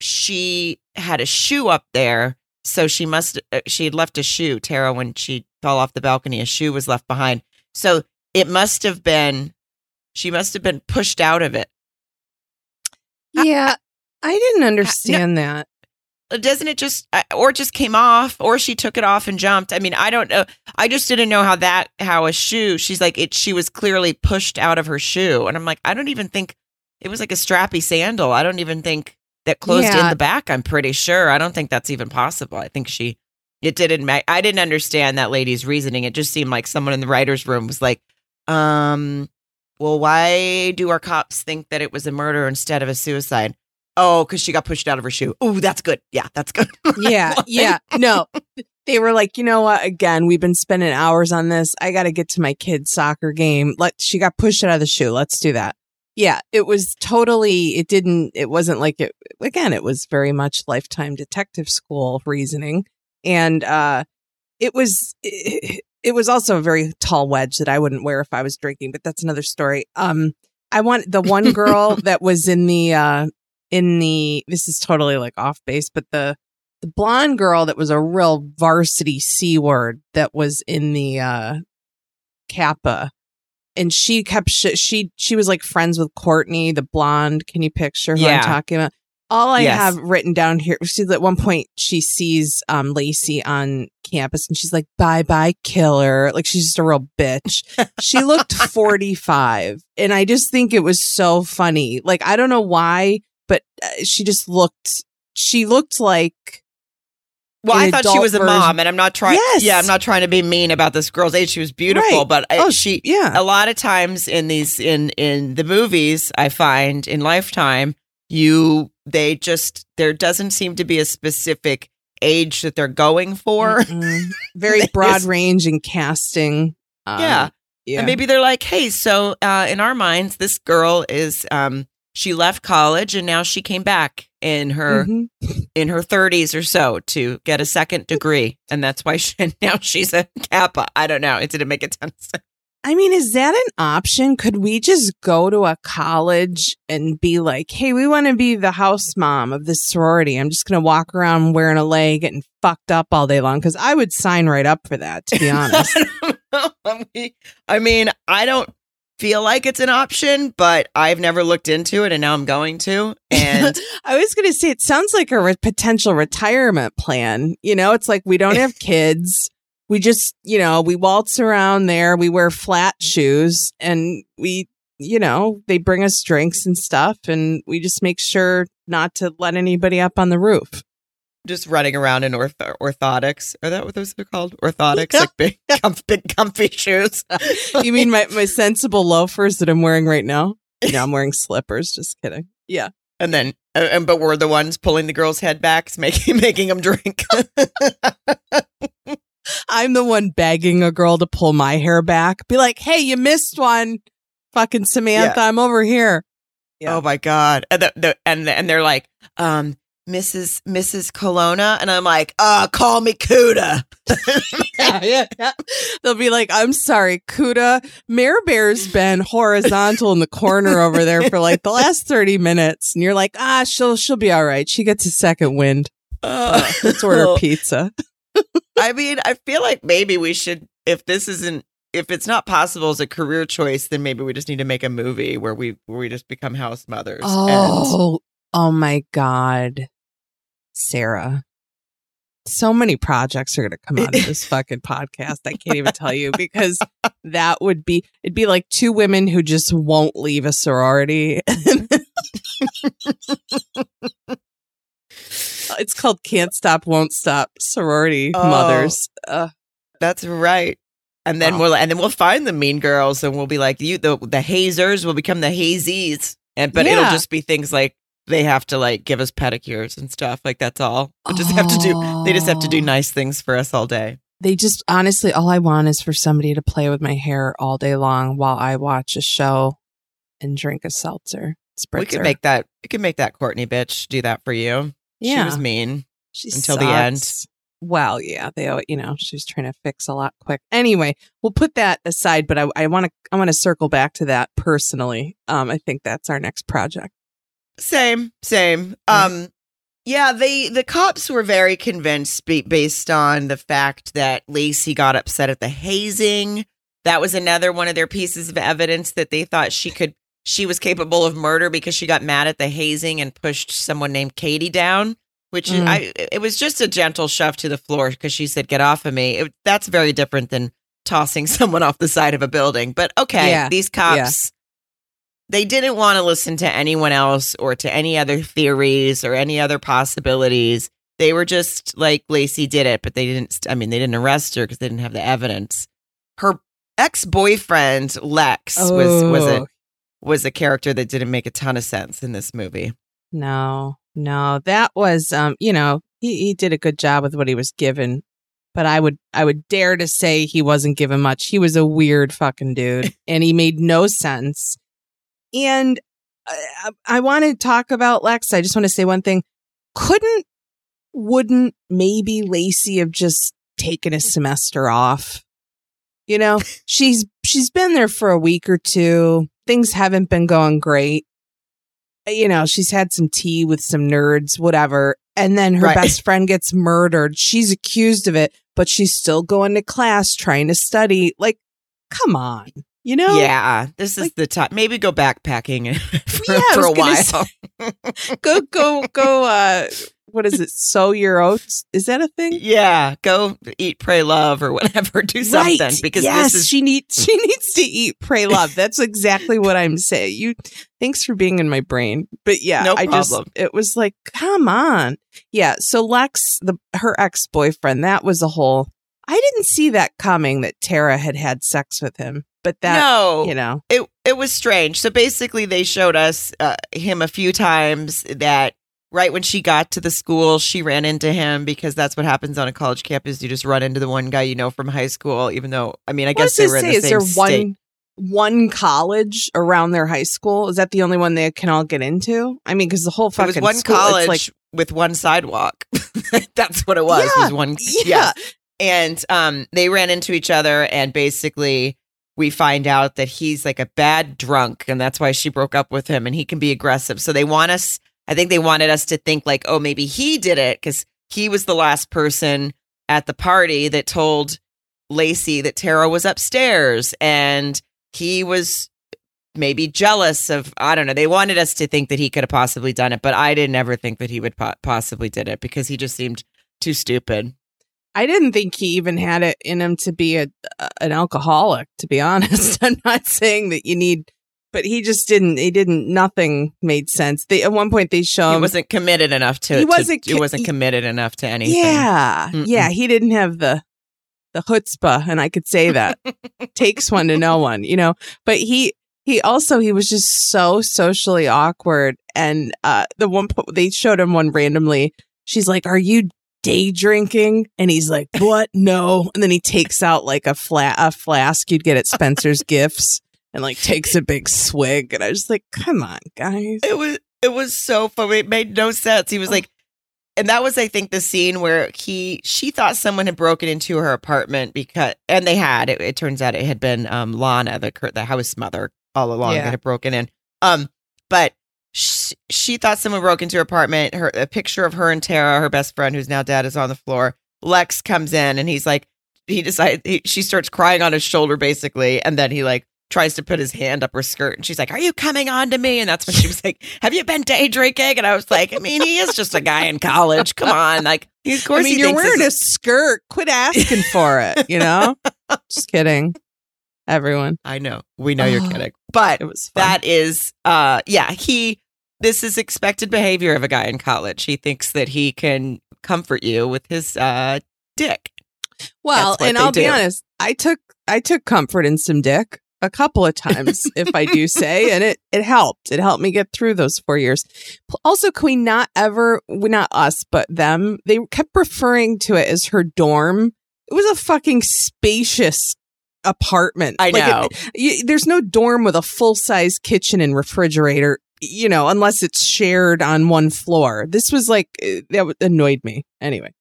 she had a shoe up there. So she must uh, she had left a shoe. Tara, when she fell off the balcony, a shoe was left behind. So it must have been she must have been pushed out of it. yeah, I didn't understand that. Doesn't it just uh, or it just came off or she took it off and jumped? I mean i don't know. I just didn't know how that how a shoe she's like it she was clearly pushed out of her shoe. And i'm like i don't even think it was like a strappy sandal. I don't even think that closed in the back i'm pretty sure. I don't think that's even possible. I think she it didn't ma- i didn't understand that lady's reasoning. It just seemed like someone in the writers room was like um well why do our cops think that it was a murder instead of a suicide Oh, because she got pushed out of her shoe. Oh, that's good. Yeah, that's good. Yeah, yeah. No, they were like, you know what? Again, we've been spending hours on this. I got to get to my kid's soccer game. Let she got pushed out of the shoe. Let's do that. Yeah, it was totally. It didn't. It wasn't like it. Again, it was very much lifetime detective school reasoning, and uh, it was. It, it was also a very tall wedge that I wouldn't wear if I was drinking, but that's another story. Um, I want the one girl that was in the uh in the this is totally like off base, but the the blonde girl that was a real varsity c word that was in the uh Kappa, and she kept sh- she she was like friends with Courtney, the blonde. Can you picture who Yeah. I'm talking about? All I Yes. have written down here. She's at one point she sees um Lacey on campus and she's like, "Bye bye, killer." Like she's just a real bitch. she looked 45, and I just think it was so funny. Like I don't know why, but uh, she just looked. She looked like Well, I thought she was a version. mom, and I'm not trying. Yes. Yeah, I'm not trying to be mean about this girl's age. She was beautiful, Right. but Oh, she. yeah. A lot of times in these in in the movies, I find in Lifetime, you they just there doesn't seem to be a specific age that they're going for. Mm-mm. very broad just- range in casting. Um, Yeah. yeah. And maybe they're like, hey, so uh, in our minds, this girl is um she left college and now she came back in her Mhm. in her 30s or so to get a second degree, and that's why she, now she's a kappa. I don't know. It didn't make a ton of sense. I mean, is that an option? Could we just go to a college and be like, hey, we want to be the house mom of this sorority. I'm just going to walk around wearing a leg, getting fucked up all day long. Cause I would sign right up for that, to be honest. I mean- I mean, I don't feel like it's an option, but I've never looked into it, and now I'm going to. And I was going to say, it sounds like a re- potential retirement plan. You know, it's like we don't have kids. We just, you know, we waltz around there. We wear flat shoes and we, you know, they bring us drinks and stuff. And we just make sure not to let anybody up on the roof. Just running around in orth- orthotics. Are that what those are called? Orthotics, like big, comf- big, comfy shoes. You mean my, my sensible loafers that I'm wearing right now? No, I'm wearing slippers. Just kidding. Yeah. And then, uh, and but we're the ones pulling the girl's head back, making making them drink. I'm the one begging a girl to pull my hair back. Be like, hey, you missed one. Fucking Samantha, I'm over here. Yeah. Oh my god! And the, the, and and they're like, um, Mrs. Mrs. Colonna, and I'm like, uh, call me Cuda. yeah, yeah, yeah. They'll be like, I'm sorry, Kuda. Mare Bear's been horizontal in the corner over there for like the last 30 minutes. And you're like, ah, she'll she'll be all right. She gets a second wind. Uh, Let's order pizza. I mean, I feel like maybe we should, if this isn't, if it's not possible as a career choice, then maybe we just need to make a movie where we where we just become house mothers. and- Oh, oh my God. Sarah. So many projects are going to come out of this fucking podcast. I can't even tell you because that would be, it'd be like two women who just won't leave a sorority. it's called Can't Stop, Won't Stop Sorority Oh. Mothers. Uh, That's right. And then Wow. we'll and then we'll find the mean girls and we'll be like you the the hazers will become the hazies. And but it'll just be things like they have to like give us pedicures and stuff. Like that's all. They just have to do they just have to do Oh. nice things for us all day. they just honestly all I want is for somebody to play with my hair all day long while I watch a show and drink a seltzer. Spritzer. We could make that we could make that Courtney bitch do that for you. She Yeah. was mean. She until the end. Well, yeah, they, you know, she's trying to fix a lot quick. Anyway, we'll put that aside. But I, I want to, I want to circle back to that personally. Um, I think that's our next project. Same, same. Um, yeah, they the cops were very convinced be, based on the fact that Lacey got upset at the hazing. That was another one of their pieces of evidence that they thought she could she was capable of murder because she got mad at the hazing and pushed someone named Katie down. Which Mm. I it was just a gentle shove to the floor because she said, "Get off of me." It, that's very different than tossing someone off the side of a building. But okay, Yeah, these cops they didn't want to listen to anyone else or to any other theories or any other possibilities. They were just like Lacey did it, but they didn't. I mean, they didn't arrest her because they didn't have the evidence. Her ex boyfriend Lex was was a Oh. was a character that didn't make a ton of sense in this movie. No, no, that was, um, you know, he, he did a good job with what he was given. But I would, I would dare to say he wasn't given much. He was a weird fucking dude, and he made no sense. And I, I want to talk about Lex. I just want to say one thing: couldn't, wouldn't maybe Lacey have just taken a mm. semester off? You know, she's she's been there for a week or two. Things haven't been going great. You know, she's had some tea with some nerds, whatever. And then her Right. best friend gets murdered. She's accused of it, but she's still going to class, trying to study. Like, come on. You know? Yeah, this is Like- the time. Maybe go backpacking for, Yeah, for a while. Go, go, go, uh, what is it? Sow your oats. Is that a thing? yeah, go eat, pray, love, or whatever. Do something Right. because yes, this is she needs she needs to eat, pray, love. That's exactly what I'm saying. You thanks for being in my brain. But yeah, No I just problem. it was like, come on. Yeah. So Lex, the her ex boyfriend, that was a whole I didn't see that coming that Tara had had sex with him. But that no. you know. it it was strange. So basically, they showed us uh, him a few times. That right when she got to the school, she ran into him because that's what happens on a college campus. You just run into the one guy you know from high school, even though I mean, I What guess they it were in say? the Is same there state. one one college around their high school? Is that the only one they can all get into? I mean, because the whole It fucking was one school, college like with one sidewalk. That's what it was. Yeah, was one. yeah. And um, they ran into each other, and basically, we find out that he's like a bad drunk, and that's why she broke up with him. And he can be aggressive. So they want us. I think they wanted us to think like, oh, maybe he did it because he was the last person at the party that told Lacey that Tara was upstairs, and he was maybe jealous of I don't know. They wanted us to think that he could have possibly done it, but I didn't ever think that he would po- possibly did it because he just seemed too stupid. I didn't think he even had it in him to be a, a an alcoholic. To be honest, I'm not saying that you need, but he just didn't. He didn't. Nothing made sense. They at one point they show he him. wasn't committed enough to. he wasn't he wasn't committed enough to anything. yeah, Mm-mm. yeah. He didn't have the the chutzpah, and I could say that takes one to know one, you know. But he he also he was just so socially awkward, and uh the one po- they showed him one randomly. She's like, "Are you?" Day drinking, and he's like, "What? No!" And then he takes out like a flat a flask you'd get at Spencer's Gifts, and like takes a big swig. And I was just like, "Come on, guys!" It was it was so funny. It made no sense. He was like, and that was I think the scene where he she thought someone had broken into her apartment because and they had. It, it turns out it had been um Lana, the the house mother, all along Yeah. that had broken in. Um, but she, she thought someone broke into her apartment. Her a picture of her and Tara, her best friend, who's now dead, is on the floor. Lex comes in and he's like, he decides he, she starts crying on his shoulder basically, and then he like tries to put his hand up her skirt and she's like, Are you coming on to me? And that's when she was like, Have you been day drinking? And I was like, I mean, he is just a guy in college. Come on. Like, of course, I mean, you're wearing a skirt. Quit asking for it. You know. Just kidding, everyone. I know. We know you're kidding. But that is uh yeah, he this is expected behavior of a guy in college. He thinks that he can comfort you with his uh dick. well, and I'll be honest. I took I took comfort in some dick a couple of times, if I do say, and it it helped. It helped me get through those four years. Also, can we not ever? Not us, but them. They kept referring to it as her dorm. It was a fucking spacious apartment. I Like, know. it- you, there's no dorm with a full size kitchen and refrigerator. You know, unless it's shared on one floor. This was like eh, that annoyed me. Anyway,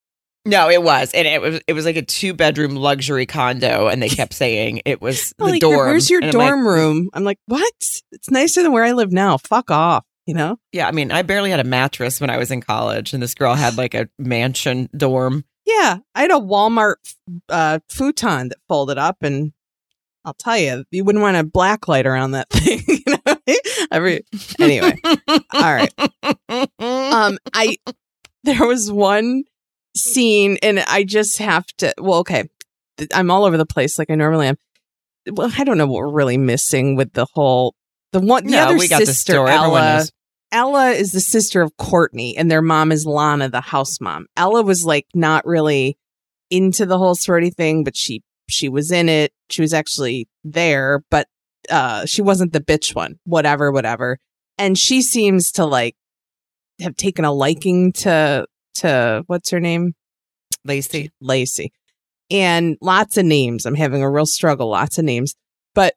No, it was. And it was it was like a two bedroom luxury condo and they kept saying it was the like, dorm. Where's your I'm like, dorm room? I'm like, what? It's nicer than where I live now. Fuck off. You know? yeah, I mean, I barely had a mattress when I was in college and this girl had like a mansion dorm. Yeah, I had a Walmart uh, futon that folded up, and I'll tell you, you wouldn't want a black light around that thing. you know? Every anyway, all right. Um, I there was one scene, and I just have to. Well, okay, I'm all over the place like I normally am. Well, I don't know what we're really missing with the whole the one the no, other we got the sister Ella. Ella is the sister of Courtney, and their mom is Lana, the house mom. Ella was like not really into the whole sorority thing, but she she was in it. She was actually there, but uh she wasn't the bitch one. Whatever, whatever. And she seems to like have taken a liking to to what's her name? Lacey. Lacey. And lots of names. I'm having a real struggle, lots of names. But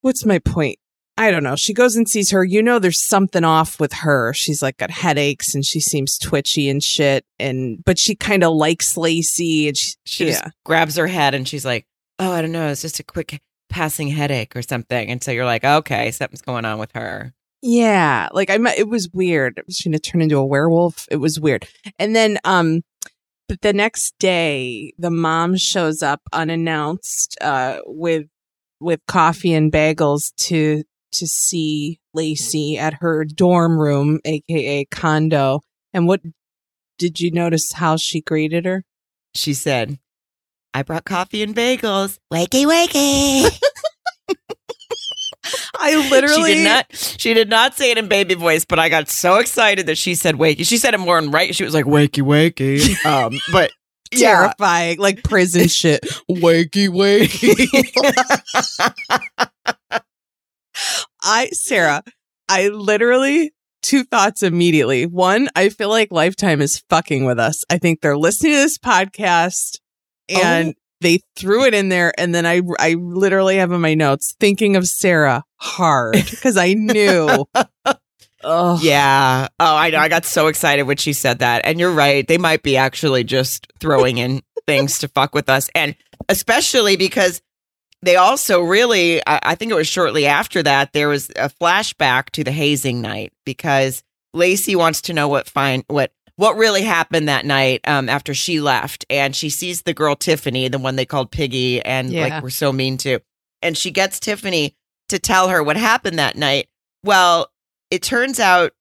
what's my point? I don't know. She goes and sees her. You know, there's something off with her. She's like got headaches and she seems twitchy and shit. And, but she kind of likes Lacey and she, She yeah. just grabs her head and she's like, oh, I don't know, it's just a quick passing headache or something. And so you're like, okay, something's going on with her. Yeah, like I it was weird. Was she gonna turn into a werewolf? It was weird. And then, um, but the next day, the mom shows up unannounced, uh, with with coffee and bagels to to see Lacey at her dorm room, aka condo. And what did you notice how she greeted her? She said, I brought coffee and bagels. Wakey, wakey. I literally she did not she did not say it in baby voice, but I got so excited that she said wakey. She said it more in right. She was like wakey wakey. Um, but yeah. terrifying, like prison shit. wakey, wakey. I, Sarah, I literally two thoughts immediately. One, I feel like Lifetime is fucking with us. I think they're listening to this podcast and Oh. they threw it in there. And then I, I literally have in my notes thinking of Sarah hard because I knew. oh, Yeah. Oh, I know. I got so excited when she said that. And you're right. They might be actually just throwing in things to fuck with us. And especially because they also really, I, I think it was shortly after that, there was a flashback to the hazing night because Lacey wants to know what fine, what, what really happened that night um, after she left. And she sees the girl Tiffany, the one they called Piggy and Yeah. like were so mean to. And she gets Tiffany to tell her what happened that night. Well, it turns out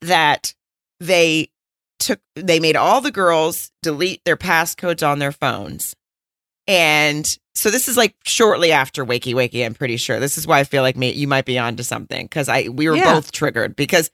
that they took they made all the girls delete their passcodes on their phones. And so this is like shortly after Wakey Wakey, I'm pretty sure. This is why I feel like me, you might be onto something because I we were Yeah. both triggered because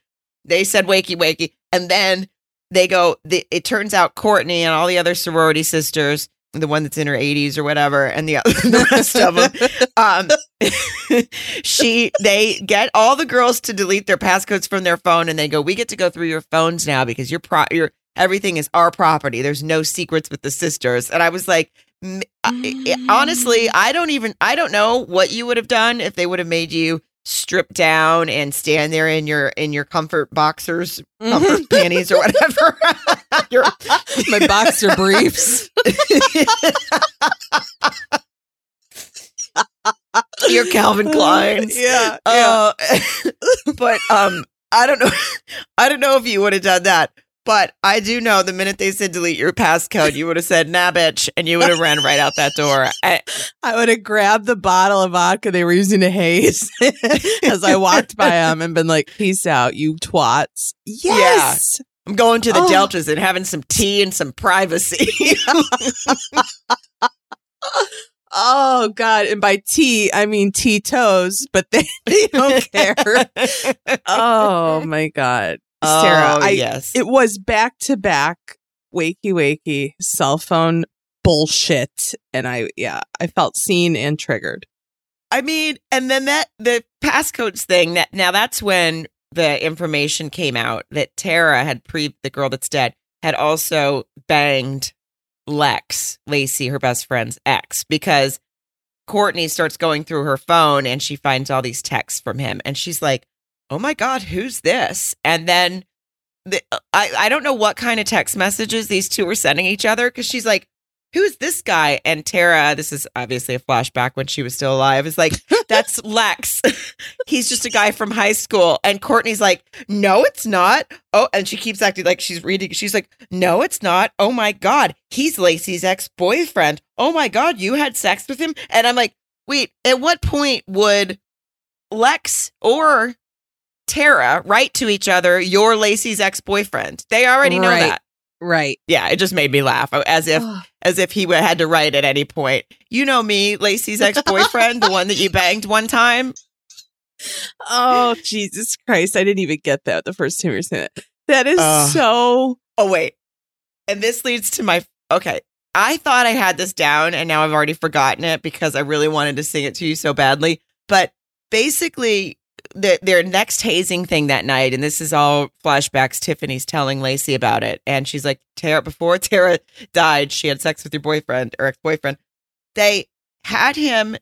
they said Wakey Wakey and then they go the, it turns out Courtney and all the other sorority sisters, the one that's in her 80s or whatever, and the, the rest of them um she they get all the girls to delete their passcodes from their phone and they go we get to go through your phones now because your pro your everything is our property there's no secrets with the sisters and i was like m- I- I- honestly i don't even i don't know what you would have done if they would have made you strip down and stand there in your in your comfort boxers comfort panties or whatever your my boxer briefs. your calvin klein Yeah. yeah. Uh, but um, I don't know. I don't know if you would have done that. But I do know the minute they said delete your passcode, you would have said nah, bitch, and you would have ran right out that door. I, I would have grabbed the bottle of vodka they were using to haze as I walked by them and been like, peace out, you twats. Yes. I'm going to the Oh. Deltas and having some tea and some privacy. Oh, God. And by tea, I mean tea toes, but they, they don't care. oh, my God. Sarah, oh, I, yes. it was back to back wakey wakey cell phone bullshit. And I, yeah, I felt seen and triggered. I mean, and then that the passcodes thing. That now that's when the information came out that Tara had pre the girl that's dead had also banged Lex Lacey, her best friend's ex, because Courtney starts going through her phone and she finds all these texts from him, and she's like, "Oh my god, who's this?" And then the, I I don't know what kind of text messages these two were sending each other because she's like, "Who's this guy?" And Tara, this is obviously a flashback when she was still alive, is like, "That's Lex. He's just a guy from high school." And Courtney's like, "No, it's not." Oh, and she keeps acting like she's reading. She's like, "No, it's not." Oh my god, he's Lacey's ex boyfriend. Oh my god, you had sex with him? And I'm like, wait, at what point would Lex or Tara write to each other, "You're Lacey's ex boyfriend"? They already know Right. that. Right. Yeah, it just made me laugh uh, as if as if he had to write at any point. You know me, Lacey's ex boyfriend, the one that you banged one time. Oh, Jesus Christ. I didn't even get that the first time you were saying that. That is Ugh. so. Oh wait, and this leads to my okay. I thought I had this down, and now I've already forgotten it because I really wanted to sing it to you so badly. But basically, the, their next hazing thing that night, and this is all flashbacks. Tiffany's telling Lacey about it, and she's like, "Tara, before Tara died, she had sex with your boyfriend or ex boyfriend. They had him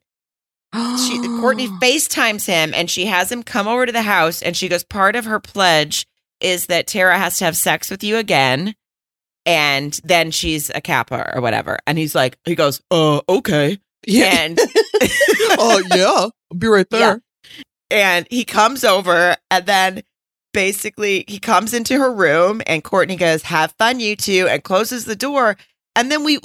she Courtney FaceTimes him and she has him come over to the house and she goes, part of her pledge is that Tara has to have sex with you again. And then she's a kappa or whatever. And he's like, he goes, uh, okay. And oh yeah, I'll be right there. And he comes over and then basically he comes into her room and Courtney goes, Have fun, you two, and closes the door. And then we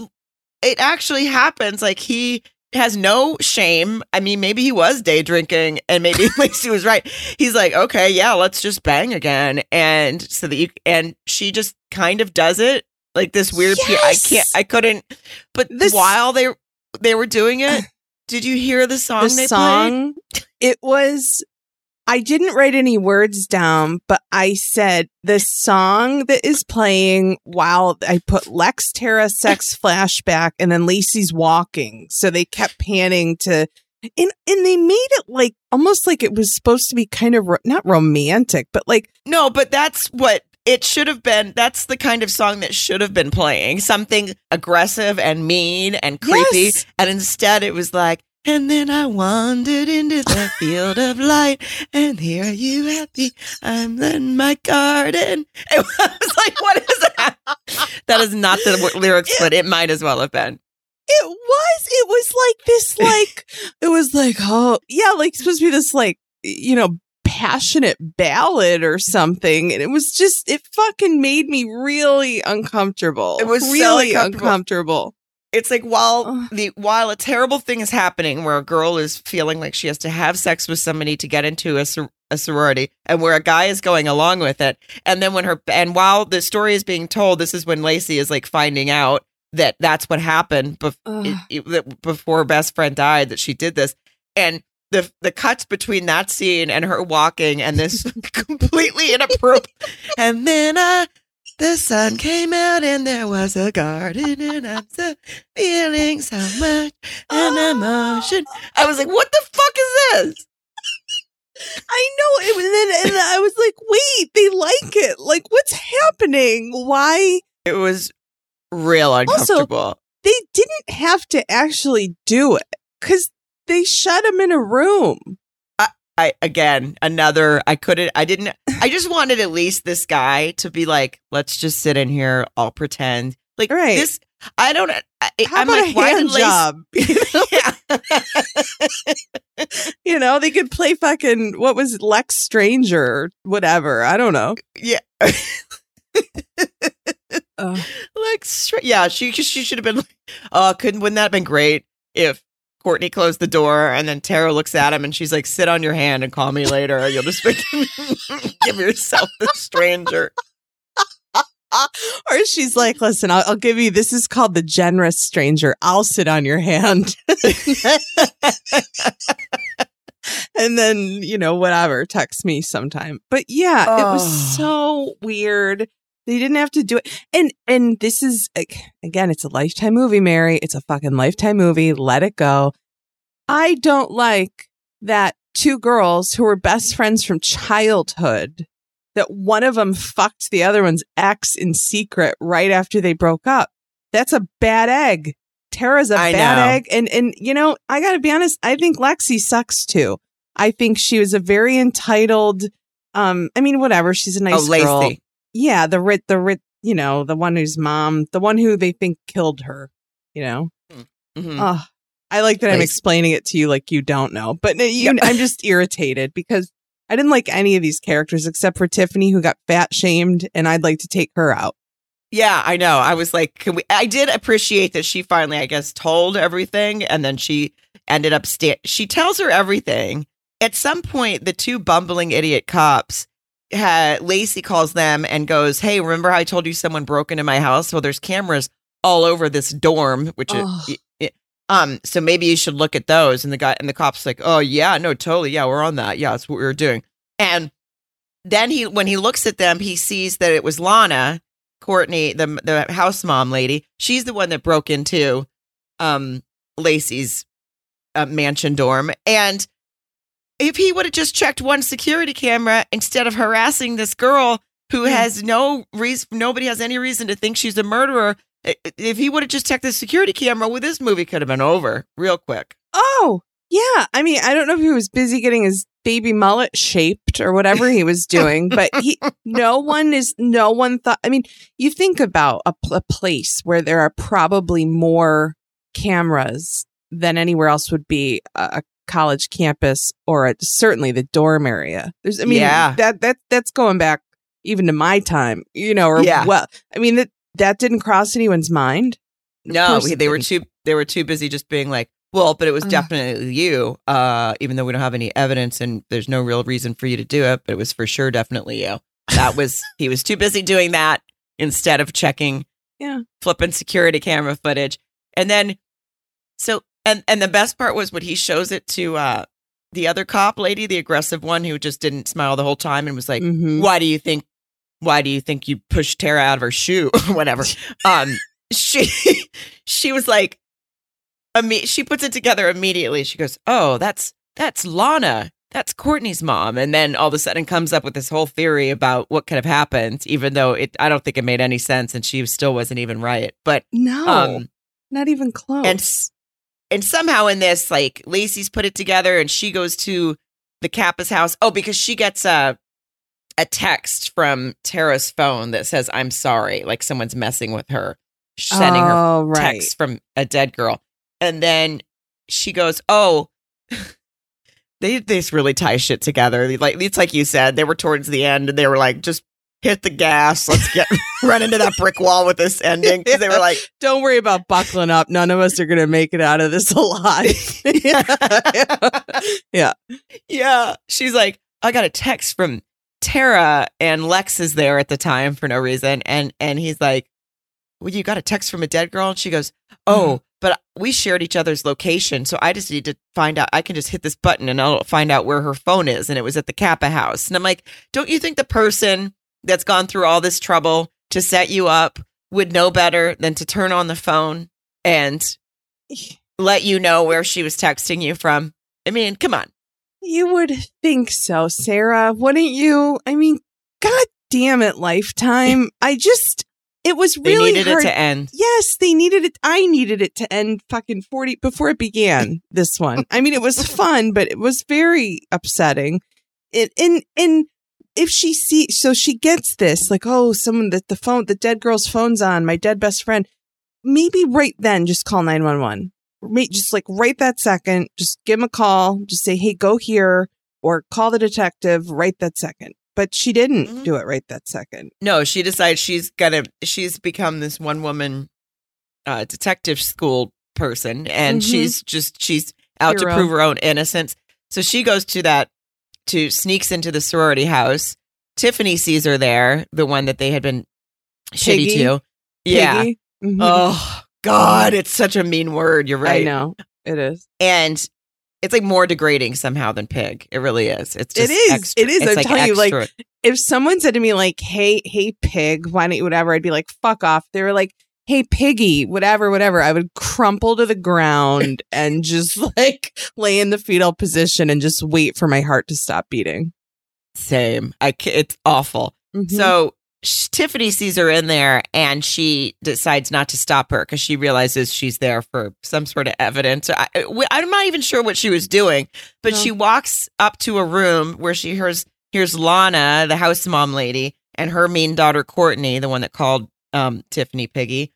it actually happens. Like he has no shame. I mean, maybe he was day drinking and maybe Lacey was right. He's like, okay, yeah, let's just bang again. And so that you and she just kind of does it like this weird. P- I can't. I couldn't. But This- while they they were doing it, did you hear the song the they played? song it was i didn't write any words down but i said the song that is playing while i put lex tara sex flashback and then lacey's walking so they kept panning to and and they made it like almost like it was supposed to be kind of ro- not romantic but like No, but that's what it should have been. That's the kind of song that should have been playing. Something aggressive and mean and creepy. Yes. And instead it was like, and then I wandered into the field of light, and here you happy. I'm in my garden. It was like, what is that? That is not the lyrics, but it might as well have been. it was it was like this like it was like oh yeah like supposed to be this like you know passionate ballad or something and it was just it fucking made me really uncomfortable. It was so really uncomfortable. uncomfortable. It's like while the while a terrible thing is happening, where a girl is feeling like she has to have sex with somebody to get into a, sor- a sorority, and where a guy is going along with it, and then when her and while the story is being told, this is when Lacey is like finding out that that's what happened bef- it- it- before her best friend died that she did this, and the the cuts between that scene and her walking and this completely inappropriate, and then I. The sun came out and there was a garden and I'm so feeling so much an emotion. I was like, what the fuck is this? i know it was and, and i was like wait they like it like what's happening why It was real uncomfortable. they didn't have to actually do it because they shut him in a room I again another I couldn't I didn't I just wanted at least this guy to be like, let's just sit in here, I'll pretend. Like Right. this I don't I, how I'm about like, a why hand job Yeah. You know, they could play fucking what was Lex Stranger whatever. I don't know. yeah. Ugh. like yeah, she she should have been like, uh, couldn't wouldn't that have been great if Courtney closed the door and then Tara looks at him and she's like, sit on your hand and call me later. You'll just give yourself the stranger. or she's like, listen, I'll, I'll give you this is called the generous stranger. I'll sit on your hand. and then, you know, whatever, text me sometime. But yeah, it Oh. was so weird. They didn't have to do it. And and this is again, it's a lifetime movie, Mary. It's a fucking lifetime movie. Let it go. I don't like that two girls who were best friends from childhood that one of them fucked the other one's ex in secret right after they broke up. That's a bad egg. Tara's a I bad know. egg. And and you know, I gotta be honest, I think Lexi sucks too. I think she was a very entitled um, I mean, whatever. She's a nice oh, Lacey. girl. Yeah, the rit the rit you know, the one whose mom the one who they think killed her, you know. Mhm. Oh, I like that I'm explaining it to you like you don't know, but you, Yep. I'm just irritated because I didn't like any of these characters except for Tiffany, who got fat shamed, and I'd like to take her out. Yeah, I know. I was like, can we? I did appreciate that she finally, I guess, told everything, and then she ended up. Sta- she tells her everything. At some point, the two bumbling idiot cops Lacey calls them and goes, "Hey, remember how I told you someone broke into my house? Well, there's cameras all over this dorm, which Ugh. is." it- um, so maybe you should look at those. And the guy and the cops like, oh yeah, no, totally, yeah, we're on that. Yeah, that's what we were doing. And then he, when he looks at them, he sees that it was Lana, Courtney, the the house mom lady. She's the one that broke into um Lacey's uh, mansion dorm. And if he would have just checked one security camera instead of harassing this girl who Hmm. has no reason, nobody has any reason to think she's a murderer. If he would have just checked the security camera, well, this movie could have been over real quick. Oh, yeah. I mean, I don't know if he was busy getting his baby mullet shaped or whatever he was doing, but he, no one is, no one thought, I mean, you think about a, a place where there are probably more cameras than anywhere else would be a, a college campus or certainly the dorm area. There's, I mean, Yeah. that that that's going back even to my time, you know. Or Yeah. well, I mean that that didn't cross anyone's mind. No, they were too they were too busy just being like, well, but it was definitely you. Uh, even though we don't have any evidence and there's no real reason for you to do it, but it was for sure definitely you. That was he was too busy doing that instead of checking, Yeah. flipping security camera footage, and then so and and the best part was when he shows it to uh the other cop lady, the aggressive one who just didn't smile the whole time and was like, Mhm. why do you think why do you think you pushed Tara out of her shoe or whatever? Um she she was like imme- she puts it together immediately. She goes, "Oh, that's that's Lana. That's Courtney's mom." And then all of a sudden comes up with this whole theory about what could have happened even though it I don't think it made any sense and she still wasn't even right. But No, um not even close. and and somehow in this like Lacey's put it together and she goes to the Kappa's house. Oh because she gets a a text from Tara's phone that says I'm sorry like someone's messing with her sending her oh, right. text from a dead girl. And then she goes oh they they just really tie shit together. Like it's like you said they were towards the end and they were like just hit the gas let's get run into that brick wall with this ending 'Cause they were like Don't worry about buckling up. None of us are going to make it out of this alive. yeah. Yeah. She's like, I got a text from Tara and Lex is there at the time for no reason. And and he's like, Well, you got a text from a dead girl? And she goes, Oh, mm-hmm. but we shared each other's location. So I just need to find out. I can just hit this button and I'll find out where her phone is. And it was at the Kappa house. And I'm like, Don't you think the person that's gone through all this trouble to set you up would know better than to turn on the phone and let you know where she was texting you from? I mean, come on. You would think so, Sarah. Wouldn't you? I mean, god damn it, Lifetime. I just, it was They really needed hard. it to end. Yes, they needed it. I needed it to end fucking 40 before it began. This one. I mean, it was fun, but it was very upsetting. It, and, and if she sees, so she gets this, like, oh, someone that the phone, the dead girl's phone's on, my dead best friend. Maybe right then, just call 911. May- Just like right that second, just give him a call, just say, hey, go here, or call the detective right that second. But she didn't Mhm. do it right that second. No, she decides she's gonna. She's become this one woman uh, detective school person, and Mhm. she's just she's out Hero. to prove her own innocence. So she goes to that to sneaks into the sorority house. Tiffany sees her there, the one that they had been shitty Piggy? to. Yeah. Mhm. Oh God, it's such a mean word. You're right. I know it is. and it's like more degrading somehow than pig. It really is. It's It just is. extra- It is. It's I'm like telling you, like. If someone said to me like, "Hey, hey, pig, why don't you whatever?" I'd be like, "Fuck off." They were like, "Hey, piggy, whatever, whatever." I would crumple to the ground and just like lay in the fetal position and just wait for my heart to stop beating. same. I it's awful. Mhm. So sh- Tiffany sees her in there and she decides not to stop her because she realizes she's there for some sort of evidence. I, I'm not even sure what she was doing, but No. she walks up to a room where she hears here's Lana, the house mom lady, and her mean daughter Courtney, the one that called um, Tiffany Piggy.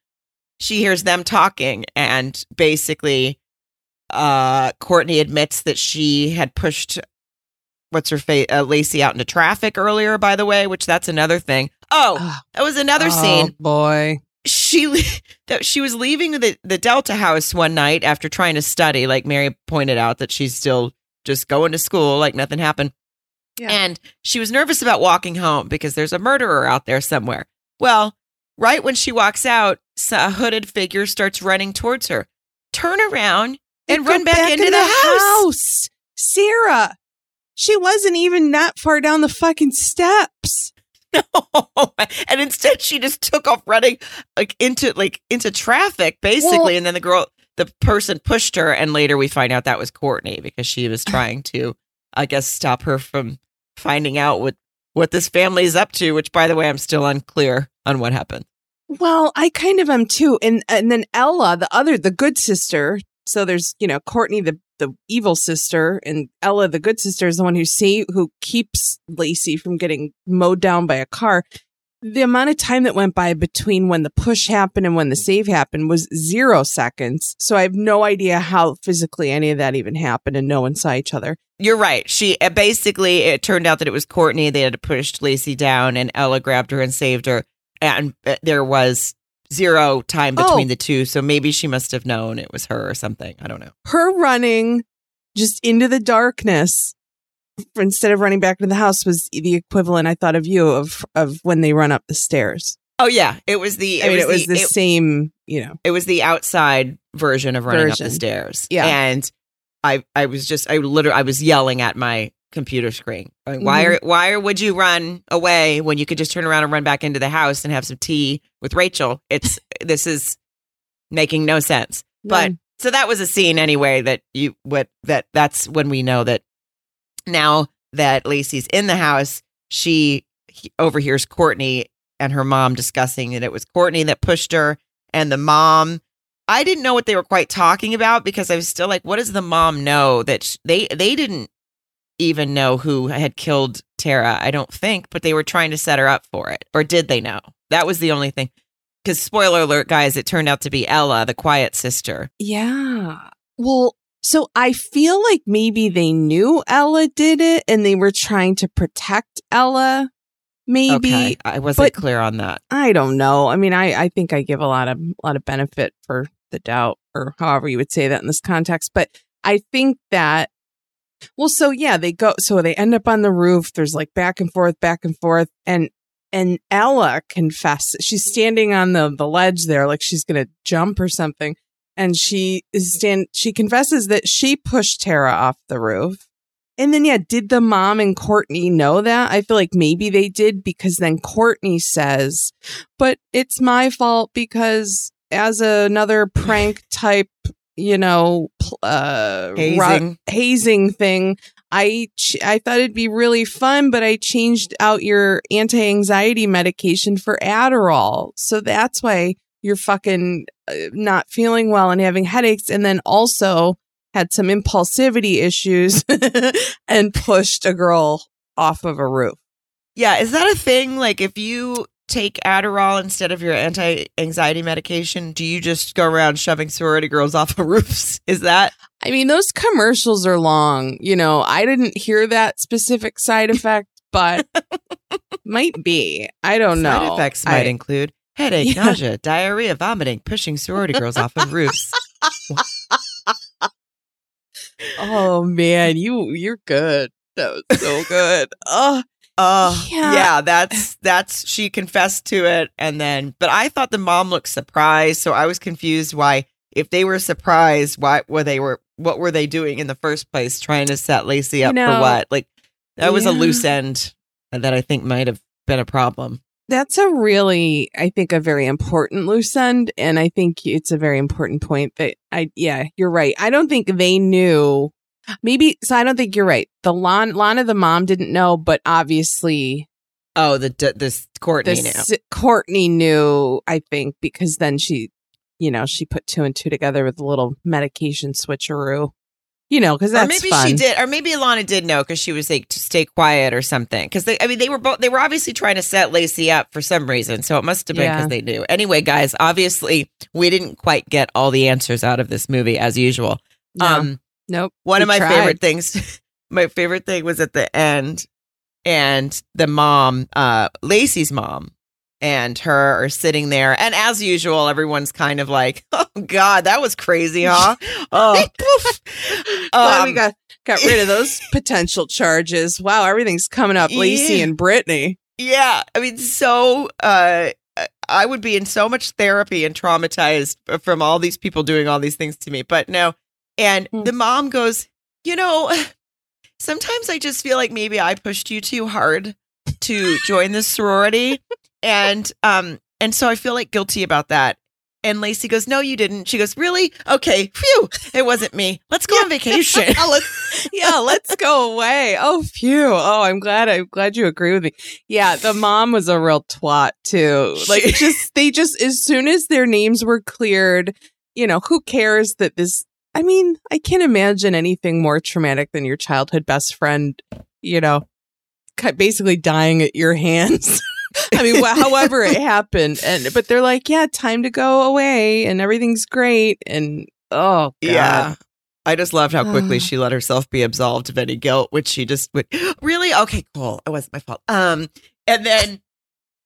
She hears them talking, and basically, uh, Courtney admits that she had pushed what's her face uh, Lacey out into traffic earlier. By the way, which that's another thing. Oh, that was another Oh, scene. boy. She that she was leaving the the Delta house one night after trying to study. Like Mary pointed out that she's still just going to school like nothing happened. Yeah. And she was nervous about walking home because there's a murderer out there somewhere. Well, right when she walks out, a hooded figure starts running towards her. Turn around and run back, into in the, house. Sarah. She wasn't even that far down the fucking steps. No, and instead she just took off running like into like into traffic basically Well- and then the girl the person pushed her and later we find out that was Courtney because she was trying to I guess stop her from finding out what what this family is up to which by the way I'm still unclear on what happened. Well, I kind of am too. And and then Ella, the other, the good sister. So there's, you know, Courtney, the the evil sister, and Ella, the good sister, is the one who see who keeps Lacey from getting mowed down by a car. the amount of time that went by between when the push happened and when the save happened was zero seconds. So I have no idea how physically any of that even happened and no one saw each other. You're right. She uh, basically, it turned out that it was Courtney. They had pushed Lacey down and Ella grabbed her and saved her. And uh, there was zero time between Oh. the two. So maybe she must have known it was her or something. I don't know. Her running just into the darkness instead of running back into the house was the equivalent I thought of you of of when they run up the stairs. Oh, yeah. It was the, I mean, it was the, the it- same, you know. it was the outside version of running up the stairs. Yeah. And I I was just I literally I was yelling at my computer screen. Why Mm-hmm. are why would you run away when you could just turn around and run back into the house and have some tea with Rachel? It's this is making no sense. But so that was a scene anyway that you what that that's when we know that now that Lacey's in the house, she overhears Courtney and her mom discussing that it was Courtney that pushed her and the mom I didn't know what they were quite talking about because I was still like what does the mom know that sh- they they didn't even know who had killed Tara I don't think but they were trying to set her up for it or did they know that was the only thing cuz spoiler alert guys it turned out to be Ella the quiet sister Yeah. Well, so I feel like maybe they knew Ella did it and they were trying to protect Ella. Maybe okay I wasn't clear on that I don't know. I mean, I I think I give a lot of a lot of benefit for the doubt, or however you would say that in this context. But I think that. Well, so yeah, they go. So they end up on the roof. There's like back and forth, back and forth, and and Ella confesses. She's standing on the the ledge there, like she's gonna jump or something, and she is stand. She confesses that she pushed Tara off the roof. And then, yeah, did the mom and Courtney know that? I feel like maybe they did because then Courtney says, but it's my fault because as another prank type, you know, uh, hazing hazing thing, I ch- I thought it'd be really fun, but I changed out your anti anxiety medication for Adderall, so that's why you're fucking uh, not feeling well and having headaches, and then also had some impulsivity issues and pushed a girl off of a roof. Yeah, is that a thing? Like, if you take Adderall instead of your anti-anxiety medication, do you just go around shoving sorority girls off of roofs? Is that I mean, those commercials are long. You know, I didn't hear that specific side effect, but might be. I don't know. side effects might I- include headache, Yeah. nausea, diarrhea, vomiting, pushing sorority girls off of roofs? oh man, you you're good. That was so good. Oh, Oh, Yeah. yeah. That's that's she confessed to it, and then, but I thought the mom looked surprised, so I was confused why. If they were surprised, why were they were what were they doing in the first place, trying to set Lacey You up know, for what? Like that was a loose end that I think might have been a problem. that's a really, I think, a very important loose end, and I think it's a very important point that I. Yeah, you're right. I don't think they knew. Maybe so. I don't think you're right. The Lon, Lana, the mom, didn't know, but obviously Oh, the d- this Courtney the now. s- Courtney knew, I think, because then she, you know, she put two and two together with a little medication switcheroo. You know, because that's or maybe fun. she did, or maybe Lana did know because she was like to stay quiet or something. Because they, I mean, they were both they were obviously trying to set Lacey up for some reason, so it must have been because Yeah. they knew. Anyway, guys, obviously we didn't quite get all the answers out of this movie as usual. No, Um, nope. one of my tried. favorite things, my favorite thing was at the end, and the mom, uh, Lacey's mom. And her are sitting there, and as usual, everyone's kind of like, "Oh God, that was crazy, huh?" Oh. Glad we Um, got got rid of those potential charges. Wow, everything's coming up. Lacey Yeah. and Brittany. Yeah, I mean, so uh, I would be in so much therapy and traumatized from all these people doing all these things to me. But no, and Hmm. the mom goes, you know, sometimes I just feel like maybe I pushed you too hard to join this sorority, and um, and so I feel like guilty about that. And Lacey goes, "No, you didn't." She goes, "Really? Okay, phew, it wasn't me. Let's go on vacation." let's, yeah, let's go away. Oh, phew. Oh, I'm glad. I'm glad you agree with me. Yeah, the mom was a real twat too. Like, just they just as soon as their names were cleared, you know, who cares that this? I mean, I can't imagine anything more traumatic than your childhood best friend. You know, basically dying at your hands. I mean, however it happened, and but they're like, yeah, time to go away, and everything's great, and oh, God. Yeah. I just loved how quickly she let herself be absolved of any guilt, which she just would really okay, cool. It wasn't my fault. Um, and then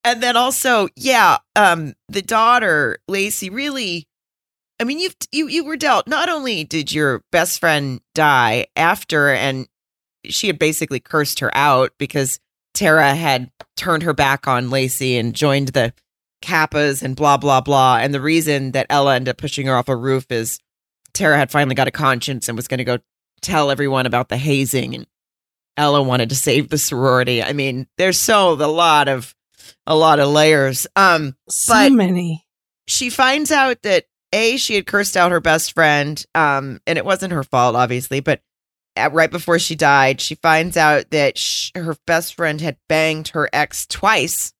and then also, yeah, um, the daughter, Lacey, really I mean, you've you you were dealt not only did your best friend die after and she had basically cursed her out because Tara had turned her back on Lacey and joined the Kappas and blah blah blah. And the reason that Ella ended up pushing her off a roof is Tara had finally got a conscience and was going to go tell everyone about the hazing, and Ella wanted to save the sorority. I mean, there's so a lot of a lot of layers. Um, so many. she finds out that a she had cursed out her best friend um and it wasn't her fault obviously but at, right before she died she finds out that sh- her best friend had banged her ex twice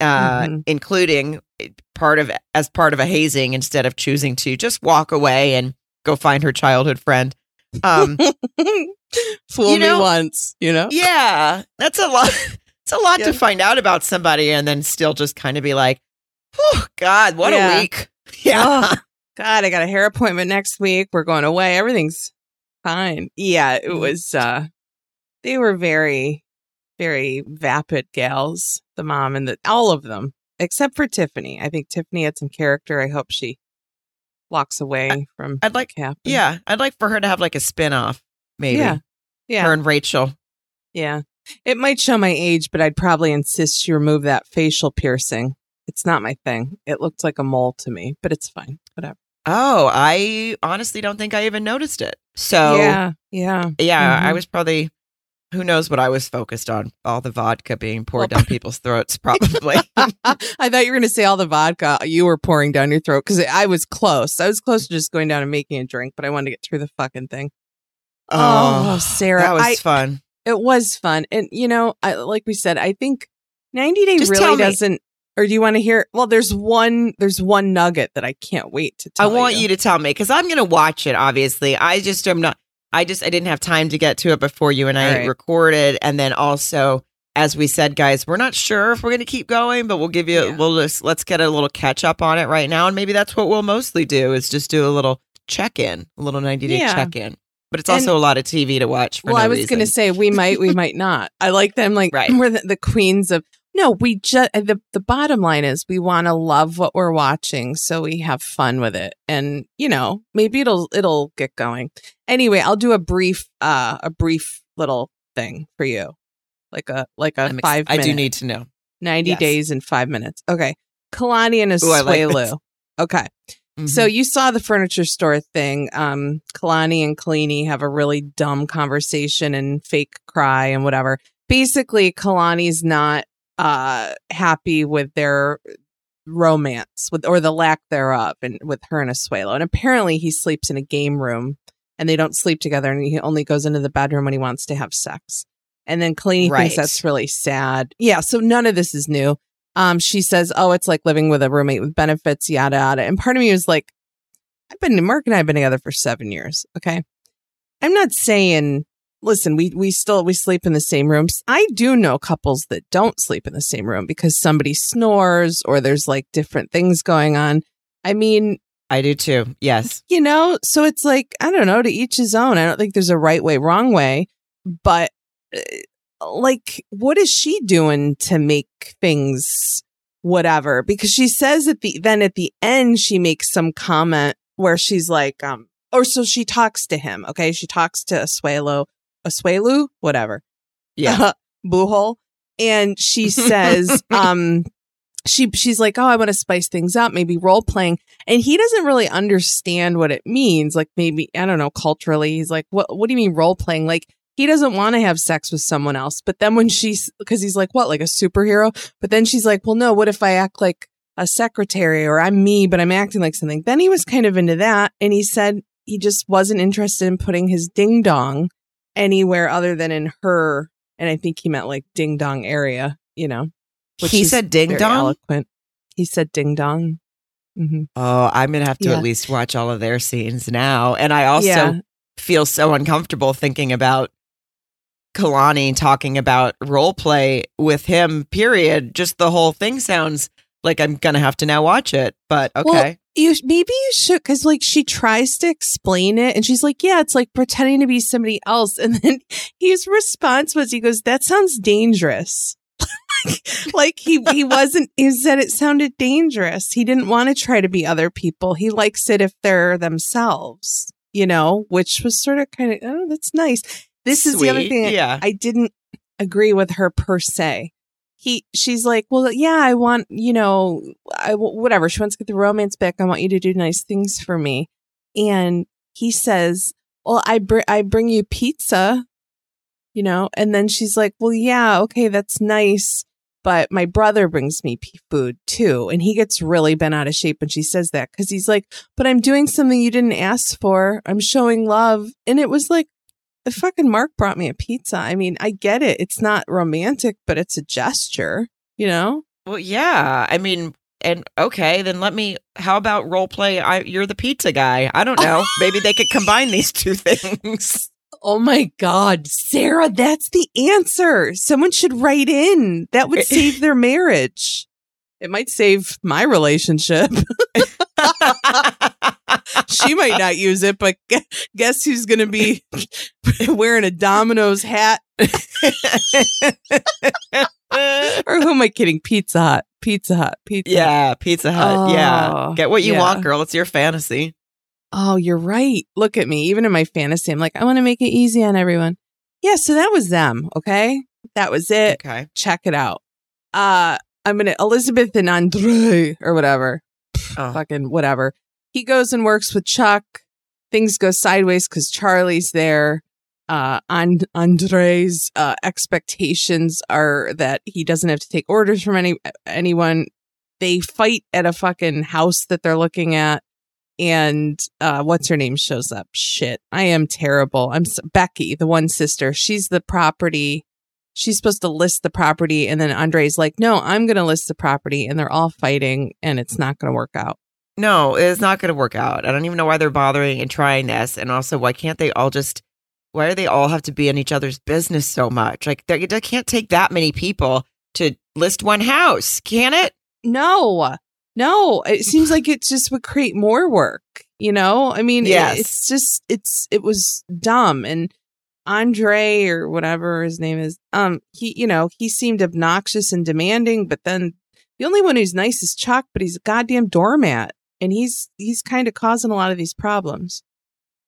uh Mhm. including part of as part of a hazing instead of choosing to just walk away and go find her childhood friend um Fool You know- me once, you know. yeah that's a lot it's a lot Yeah. to find out about somebody and then still just kind of be like oh god what Yeah. a week yeah Oh, God, I got a hair appointment next week. We're going away. Everything's fine. Yeah, it Mhm. was uh they were very, very vapid gals, the mom and the all of them, except for Tiffany. I think Tiffany had some character. I hope she walks away from I'd like Cap. Yeah, I'd like for her to have like a spin-off, maybe. Yeah. Yeah. Her and Rachel. Yeah. It might show my age, but I'd probably insist she remove that facial piercing. It's not my thing. It looked like a mole to me, but it's fine. Whatever. Oh, I honestly don't think I even noticed it. So yeah, yeah. Yeah. I Mhm. was probably who knows what I was focused on. All the vodka being poured down people's throats, probably. I thought you were going to say all the vodka you were pouring down your throat because I was close. I was close to just going down and making a drink, but I wanted to get through the fucking thing. Oh, Sarah, That was I- fun. It was fun. And, you know, I, like we said, I think 90 Day Just really doesn't. Or do you want to hear? Well, there's one. There's one nugget that I can't wait to I want you to tell me because I'm going to watch it. Obviously, I just am not. I just I didn't have time to get to it before you and I right. recorded, and then also, as we said, guys, we're not sure if we're going to keep going, but we'll give you. Yeah. We'll just let's get a little catch up on it right now, and maybe that's what we'll mostly do is just do a little check in, a little 90 day Yeah. check in. But it's And- also a lot of TV to watch. For Well, no I was going to say we might, we might not. I like them like Right. we're the, the queens of. No, we just the the bottom line is we want to love what we're watching, so we have fun with it, and you know maybe it'll it'll get going. Anyway, I'll do a brief uh a brief little thing for you, like a like a I'm ex- five. I do need to know. 90 Yes. days in five minutes. Okay. Kalani and I like. Asuelu. okay. So Mhm. you saw the furniture store thing. Um, Kalani and Kolini have a really dumb conversation and fake cry and whatever. Basically, Kalani's not uh happy with their romance with or the lack thereof and with her and Asuelu. And apparently he sleeps in a game room and they don't sleep together and he only goes into the bedroom when he wants to have sex. And then Kolini Right. thinks that's really sad. Yeah, so none of this is new. Um, she says, "Oh, it's like living with a roommate with benefits, yada yada." And part of me was like, "I've been Mark and I have been together for seven years. Okay, I'm not saying, listen, we we still we sleep in the same rooms. I do know couples that don't sleep in the same room because somebody snores or there's like different things going on. I mean, I do too. Yes. you know, so it's like I don't know. To each his own. I don't think there's a right way, wrong way, but uh, like, what is she doing to make things whatever? Because she says at the then at the end she makes some comment where she's like, um, or so she talks to him. Okay, she talks to Asuelu, Asuelu, whatever, Yeah. Buhol, and she says, um. She she's like, oh, I want to spice things up, maybe role playing, and he doesn't really understand what it means. Like maybe I don't know culturally, he's like, what What do you mean role playing? Like he doesn't want to have sex with someone else. But then when she's because he's like, what like a superhero? But then she's like, well, no. What if I act like a secretary or I'm me, but I'm acting like something? Then he was kind of into that, and he said he just wasn't interested in putting his ding dong anywhere other than in her. And I think he meant like ding dong area, you know. which he said ding dong. Eloquent. He said ding dong. hmm Oh, I'm gonna have to Yeah. at least watch all of their scenes now. And I also Yeah. feel so uncomfortable thinking about Kalani talking about role play with him, period. Just the whole thing sounds like I'm going to have to now watch it, but okay. Well, you maybe you should because like she tries to explain it and she's like, yeah, it's like pretending to be somebody else. And then his response was, he goes, that sounds dangerous. like he he wasn't he said it sounded dangerous. He didn't want to try to be other people. He likes it if they're themselves, you know, which was sort of kind of oh, that's nice. This is the other thing yeah. I didn't agree with her per se. He she's like, "Well, yeah, I want, you know, I whatever. She wants to get the romance back. I want you to do nice things for me." And he says, "Well, I br- I bring you pizza." You know, and then she's like, "Well, yeah, okay, that's nice." but my brother brings me food too. And he gets really bent out of shape when she says that because he's like, but I'm doing something you didn't ask for. I'm showing love. And it was like, if fucking Mark brought me a pizza. I mean, I get it. It's not romantic, but it's a gesture, you know? Well, yeah. I mean, and okay, then let me. How about role play? I, you're the pizza guy. I don't know. Maybe they could combine these two things. Oh my God, Sarah, that's the answer. Someone should write in. That would save their marriage. It might save my relationship. she might not use it, but guess who's going to be wearing a Domino's hat? or who am I kidding? Pizza Hut. Pizza Hut. Pizza Hut. yeah, Pizza Hut. yeah, Oh, get what you yeah. want, girl. It's your fantasy. Oh, you're right. Look at me. Even in my fantasy, I'm like, I want to make it easy on everyone. Yeah, so that was them. Okay. That was it. Okay. Check it out. Uh, I'm going to, Elizabeth and Andre or whatever. Oh. Fucking whatever. He goes and works with Chuck. Things go sideways because Charlie's there. Uh, and Andre's uh, expectations are that he doesn't have to take orders from any anyone. They fight at a fucking house that they're looking at, and uh, what's her name shows up. Shit, I am terrible. I'm s Becky, the one sister. She's the property. She's supposed to list the property, and then Andre's like, "No, I'm going to list the property," and they're all fighting, and it's not going to work out. No, it's not going to work out. I don't even know why they're bothering and trying this. And also, why can't they all just? Why do they all have to be in each other's business so much? Like, they, they can't take that many people to list one house, can it? No, no. It seems like it just would create more work. You know, I mean, it- Yes. it's just it's it was dumb and. Andre or whatever his name is, um, he, you know, he seemed obnoxious and demanding, but then the only one who's nice is Chuck, but he's a goddamn doormat and he's, he's kind of causing a lot of these problems.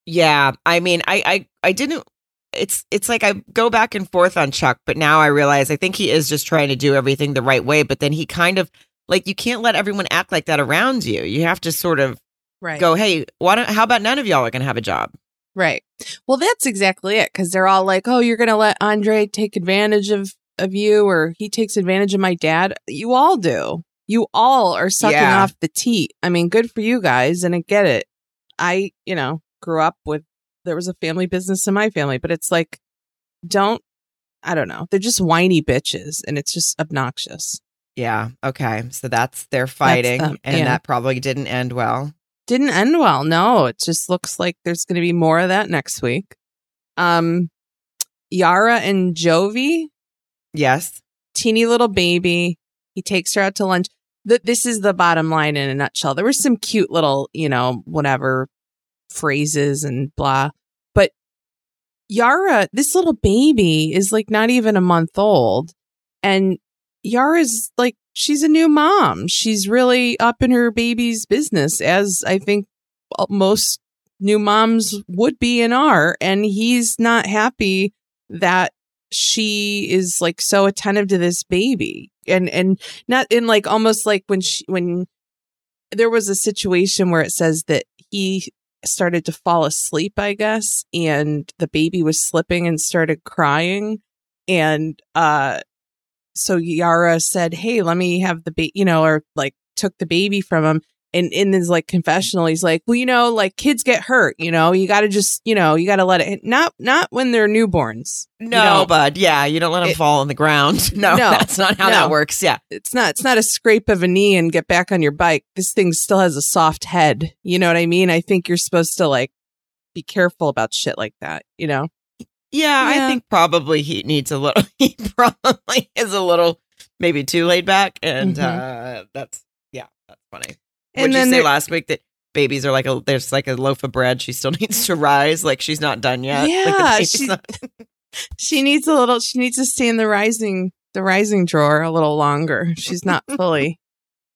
Yeah, I mean, I, I, I didn't. It's, it's like I go back and forth on Chuck, but now I realize I think he is just trying to do everything the right way. But then he kind of like you can't let everyone act like that around you. You have to sort of Right. go, hey, why don't? How about none of y'all are gonna have a job? Right. Well, that's exactly it. Cause they're all like, oh, you're going to let Andre take advantage of, of you or he takes advantage of my dad. You all do. You all are sucking Yeah. off the teat. I mean, good for you guys. And I get it. I, you know, grew up with, there was a family business in my family, but it's like, don't, I don't know. They're just whiny bitches and it's just obnoxious. Yeah. Okay. So that's they're fighting, them, and yeah. that probably didn't end well. didn't end well. No, it just looks like there's going to be more of that next week. Um, Yara and Jovi, Yes. teeny little baby. He takes her out to lunch. Th- this is the bottom line in a nutshell. There were some cute little, you know, whatever phrases and blah. But Yara, this little baby is like not even a month old. And Yara's like, she's a new mom. She's really up in her baby's business, as I think most new moms would be and are. And he's not happy that she is like so attentive to this baby. And and not in like almost like when she when there was a situation where it says that he started to fall asleep i guess and the baby was slipping and started crying. And uh so yara said hey let me have the baby you know or like took the baby from him and in his like confessional he's like well you know like kids get hurt you know you got to just you know you got to let it not not when they're newborns No, know, bud. Yeah, you don't let them it- fall on the ground. No, No, that's not how no. that works. Yeah. it's not it's not a scrape of a knee and get back on your bike this thing still has a soft head you know what i mean i think you're supposed to like be careful about shit like that you know Yeah, Yeah. I think probably he needs a little. He probably is a little, maybe too laid back, and Mhm. uh that's yeah, that's funny. And Would you then say last week that babies are like a there's like a loaf of bread? She still needs to rise, like she's not done yet. Like, Yeah, baby's she- not- She needs a little. She needs to stay in the rising the rising drawer a little longer. She's not fully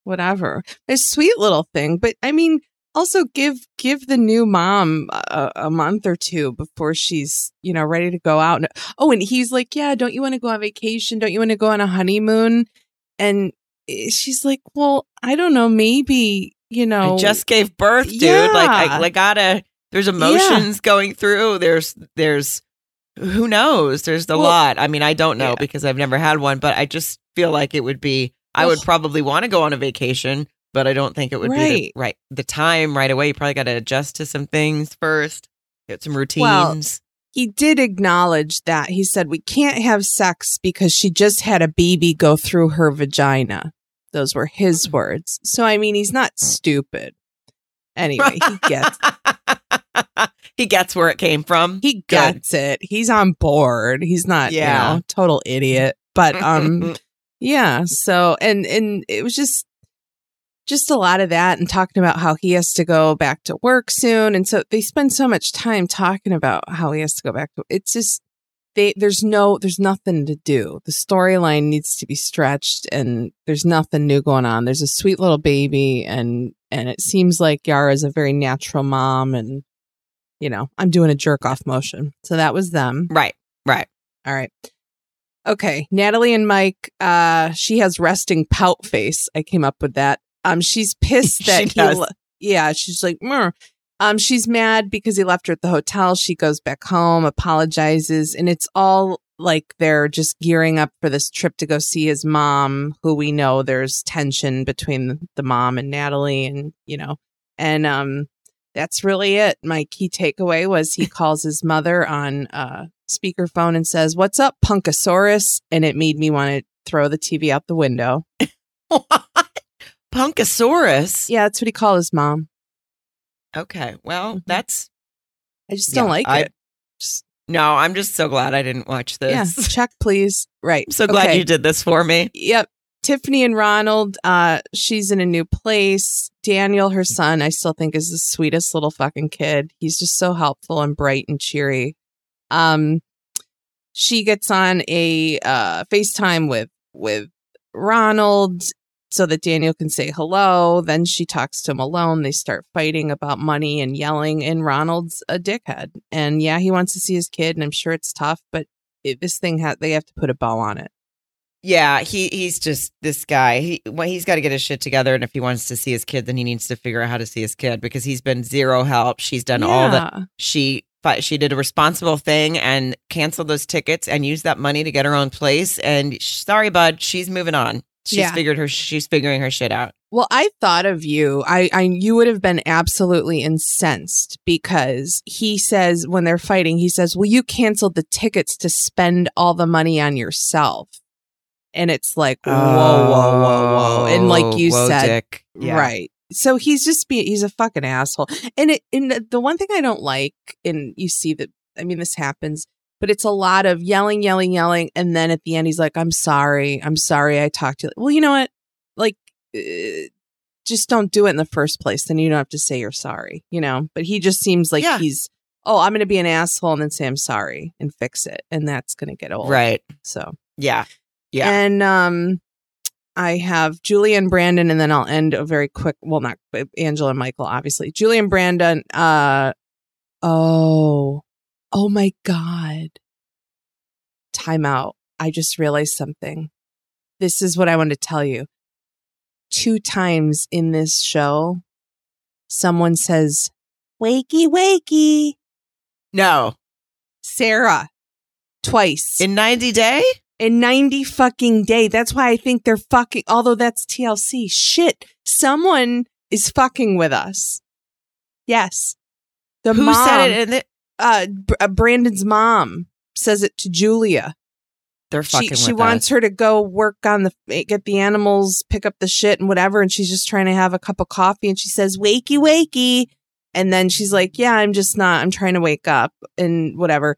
whatever. A sweet little thing, but I mean, also give give the new mom a, a month or two before she's you know ready to go out. Oh, and he's like, yeah, don't you want to go on vacation? Don't you want to go on a honeymoon? And Eh, she's like, well, I don't know, maybe you know, I just gave birth, dude. Yeah. Like I like gotta. There's emotions going through. There's there's who knows. There's a Well, lot. I mean, I don't know yeah. because I've never had one, but I just feel like it would be. I would probably want to go on a vacation, but I don't think it would be Right. the, right the time right away. You probably got to adjust to some things first. Get some routines. Well, he did acknowledge that. He said, We can't have sex because she just had a baby go through her vagina. Those were his words. So, I mean, he's not stupid. Anyway, he gets he gets where it came from. he gets it. He's on board. He's not, Yeah. you know, total idiot. But um yeah, so and and it was just just a lot of that and talking about how he has to go back to work soon and so they spend so much time talking about how he has to go back to it's just they there's no there's nothing to do the storyline needs to be stretched and there's nothing new going on there's a sweet little baby and and it seems like yara is a very natural mom and you know i'm doing a jerk off motion so that was them right, right. all right. Okay. Natalie and Mike, uh, she has resting pout face. I came up with that. Um, she's pissed that She he, yeah, she's like, "Mer." Um, she's mad because he left her at the hotel. She goes back home, apologizes, and it's all like they're just gearing up for this trip to go see his mom, who we know there's tension between the mom and Natalie, and you know, and um, that's really it. My key takeaway was he calls his mother on uh speakerphone and says, "What's up, Punkosaurus?" And it made me want to throw the TV out the window. What? Punkosaurus. Yeah, that's what he called his mom. Okay. Well, Mhm. that's I just Yeah, don't like I- it. Just, no. I'm just so glad I didn't watch yeah, this. check please. Right. I'm so glad you did this for me. Yep. Tiffany and Ronald, uh, she's in a new place. Daniel, her son, I still think is the sweetest little fucking kid. He's just so helpful and bright and cheery. Um, she gets on a uh, FaceTime with with Ronald so that Daniel can say hello. Then she talks to him alone. They start fighting about money and yelling, and Ronald's a dickhead. And yeah, he wants to see his kid, and I'm sure it's tough, but it, this thing ha- they have to put a bow on it. Yeah, he he's just this guy. He well, he's got to get his shit together, and if he wants to see his kid, then he needs to figure out how to see his kid because he's been zero help. She's done all that. She she did a responsible thing and canceled those tickets and used that money to get her own place. And sh- sorry, bud, she's moving on. She's Yeah. figured her. She's figuring her shit out. Well, I thought of you. I, I, you would have been absolutely incensed because he says when they're fighting, he says, "Well, you canceled the tickets to spend all the money on yourself," and it's like, whoa, whoa, whoa, whoa, and like oh, you Oh, Whoa, said, Yeah. right. So he's just be he's a fucking asshole. And it and the- the one thing I don't like, and you see that I mean this happens, but it's a lot of yelling, yelling, yelling, and then at the end he's like, "I'm sorry, I'm sorry, I talked to you." Well, you know what? Like, uh, just don't do it in the first place. Then you don't have to say you're sorry, you know. But he just seems like Yeah. he's, oh, I'm going to be an asshole and then say I'm sorry and fix it, and that's going to get old, Right. So Yeah. Yeah. and um, I have Julie and Brandon, and then I'll end a very quick. Well, not but Angela and Michael, obviously. Julie and Brandon. Uh, oh, oh my God! Time out. I just realized something. This is what I want to tell you. Two times in this show, someone says, "Wakey, wakey." no. Sarah, twice In 90 day? in 90 fucking day. That's why I think they're fucking, although that's TLC. Shit. Someone is fucking with us. Yes. The Who mom, said it? Uh, uh, Brandon's mom says it to Julia. they're She, fucking she with wants us. her to go work on the, get the animals, pick up the shit and whatever. And she's just trying to have a cup of coffee. And she says, wakey, wakey. And then she's like, yeah, I'm just not, I'm trying to wake up and whatever.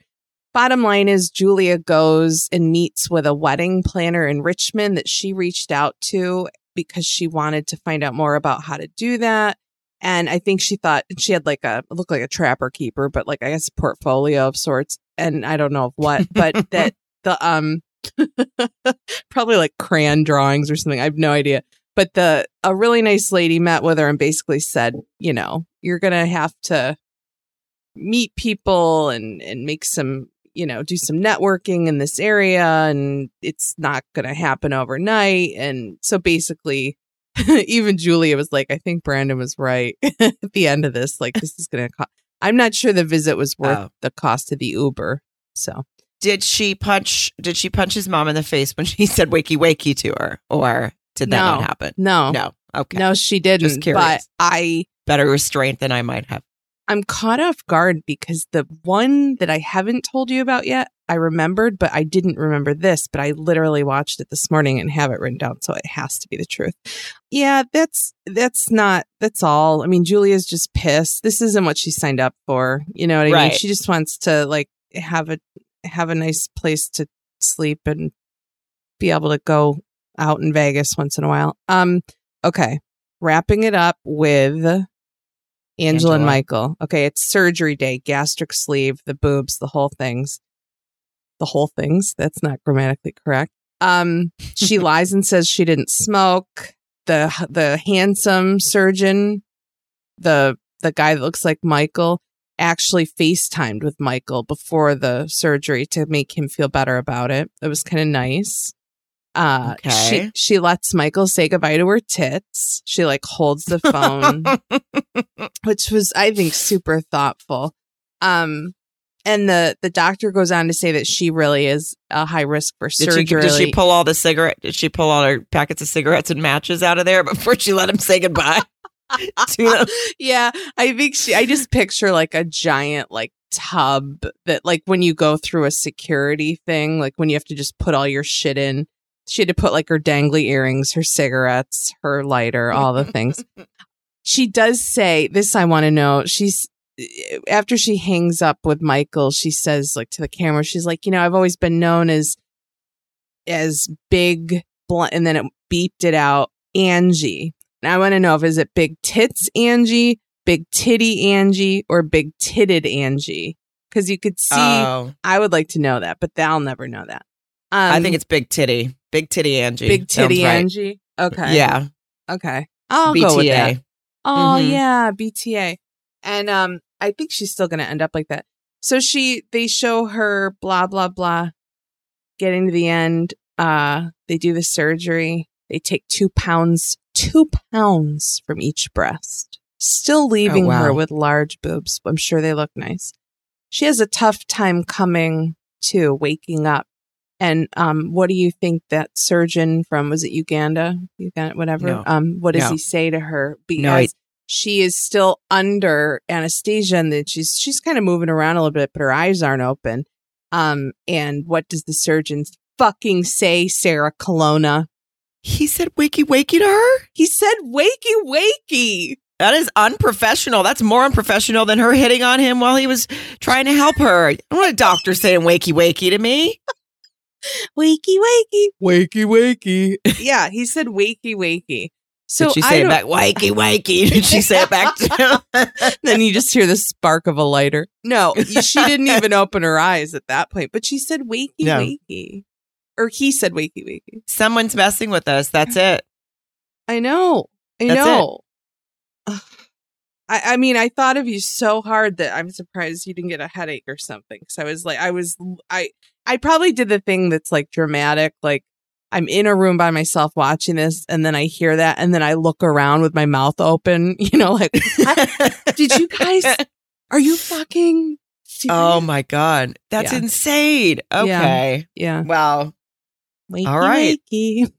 bottom line is Julia goes and meets with a wedding planner in Richmond that she reached out to because she wanted to find out more about how to do that. And I think she thought she had like a looked like a trapper keeper, but like I guess a portfolio of sorts. And I don't know of what, but that the um probably like crayon drawings or something. I have no idea. But the a really nice lady met with her and basically said, you know, you're gonna have to meet people and and make some you know do some networking in this area and it's not gonna happen overnight and so basically even julia was like i think brandon was right at the end of this like this is gonna cost i'm not sure the visit was worth Oh. the cost of the uber so Did she punch? Did she punch his mom in the face when she said "wakey wakey" to her, or did that No. not happen? no No. Okay. no she didn't but curious. i Better restraint than I might have. I'm caught off guard because the one that I haven't told you about yet, I remembered, but I didn't remember this. But I literally watched it this morning and have it written down, so it has to be the truth. Yeah, that's that's not that's all. I mean, Julia's just pissed. This isn't what she signed up for. You know what I mean? She just wants to like have a have a nice place to sleep and be able to go out in Vegas once in a while. Um, okay, wrapping it up with Angela, and Michael. Okay, it's surgery day, gastric sleeve, the boobs, the whole things. The whole things. That's not grammatically correct. Um, she lies and says she didn't smoke. The the handsome surgeon, the the guy that looks like Michael, actually FaceTimed with Michael before the surgery to make him feel better about it. It was kind of nice. Uh, Okay. she she lets Michael say goodbye to her tits. She like holds the phone which was I think super thoughtful. Um and the the doctor goes on to say that she really is a high risk for Did she, surgery. did she pull all the cigarette? Did she pull all her packets of cigarettes and matches out of there before she let him say goodbye? yeah, I think she I just picture like a giant like tub that like when you go through a security thing, like when you have to just put all your shit in. She had to put like her dangly earrings, her cigarettes, her lighter, all the things. she does say this i want to know she's after she hangs up with michael she says like to the camera she's like you know i've always been known as as big blunt and then it beeped it out angie. And i want to know if is it big tits angie big titty angie or big titted angie? Because you could see Oh, i would like to know that but they'll never know that. Um, I think it's big titty, big titty Angie. big titty right. angie okay Yeah, okay i'll go with that BTA. Oh Mhm. yeah, BTA. And um I think she's still going to end up like that. So she they show her blah blah blah getting to the end. Uh they do the surgery. They take 2 pounds 2 pounds from each breast. Still leaving wow. her with large boobs. I'm sure they look nice. She has a tough time coming to waking up. And um, what do you think that surgeon from was it Uganda, Uganda, whatever? No. Um, what does No. he say to her? Because No, I- she is still under anesthesia and that she's she's kind of moving around a little bit, but her eyes aren't open. Um, and what does the surgeon fucking say, Sarah Colonna? He said wakey wakey to her? He said, "Wakey, wakey." That is unprofessional. That's more unprofessional than her hitting on him while he was trying to help her. I don't want a doctor saying wakey wakey to me. Wakey wakey Wakey wakey. yeah he said wakey wakey so Did she I say it don't- back? Wakey wakey. Did she say it back to him? then you just hear the spark of a lighter no she didn't even open her eyes at that point but she said wakey No. wakey or he said wakey wakey Someone's messing with us. That's it. i know i That's know Ugh. I, I mean i thought of you so hard that i'm surprised you didn't get a headache or something because i was like i was i i probably did the thing that's like dramatic like I'm in a room by myself watching this, and then I hear that, and then I look around with my mouth open, you know, like, did you guys, are you fucking serious? oh my God. That's Yeah. insane. Okay. yeah. Wow. Wakey, All right. wakey.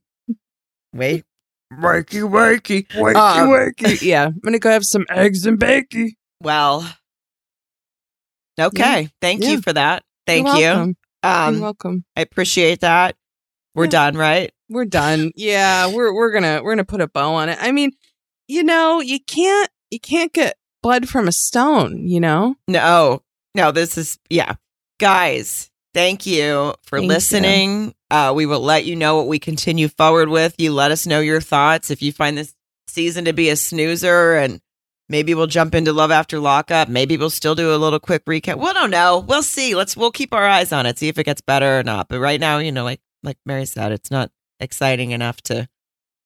Wait. Wakey wakey. Wakey, Um, wakey. Yeah. I'm going to go have some eggs and bacon. Well. Okay. Thank Yeah. you for that. Thank You're you. welcome. You're Um, welcome. I appreciate that. We're Yeah. done, right? We're done. Yeah, we're we're gonna we're gonna put a bow on it. I mean, you know, you can't you can't get blood from a stone. You know, No, no, this is, yeah. guys, thank you for Thank you. listening. Uh, we will let you know what we continue forward with. You let us know your thoughts. If you find this season to be a snoozer and maybe we'll jump into Love After Lockup. Maybe we'll still do a little quick recap. We don't know. We'll see. Let's we'll keep our eyes on it, see if it gets better or not. But right now, you know, like like Mary said, it's not exciting enough to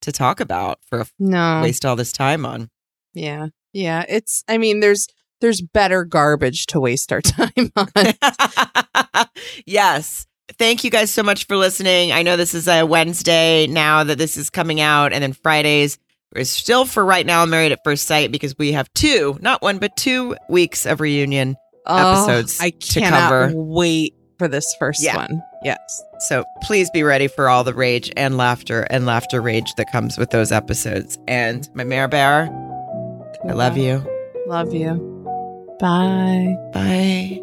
to talk about for No. waste all this time on. Yeah. Yeah. It's, I mean, there's, there's better garbage to waste our time on. yes. Thank you guys so much for listening. I know this is a Wednesday now that this is coming out, and then Fridays is still for right now Married at First Sight because we have two, not one, but two weeks of reunion. Oh, episodes Oh, I to cover. wait for this first Yeah. one. Yes. So please be ready for all the rage and laughter and laughter rage that comes with those episodes. And my Mare Bear, I love you. Love you. Bye. Bye.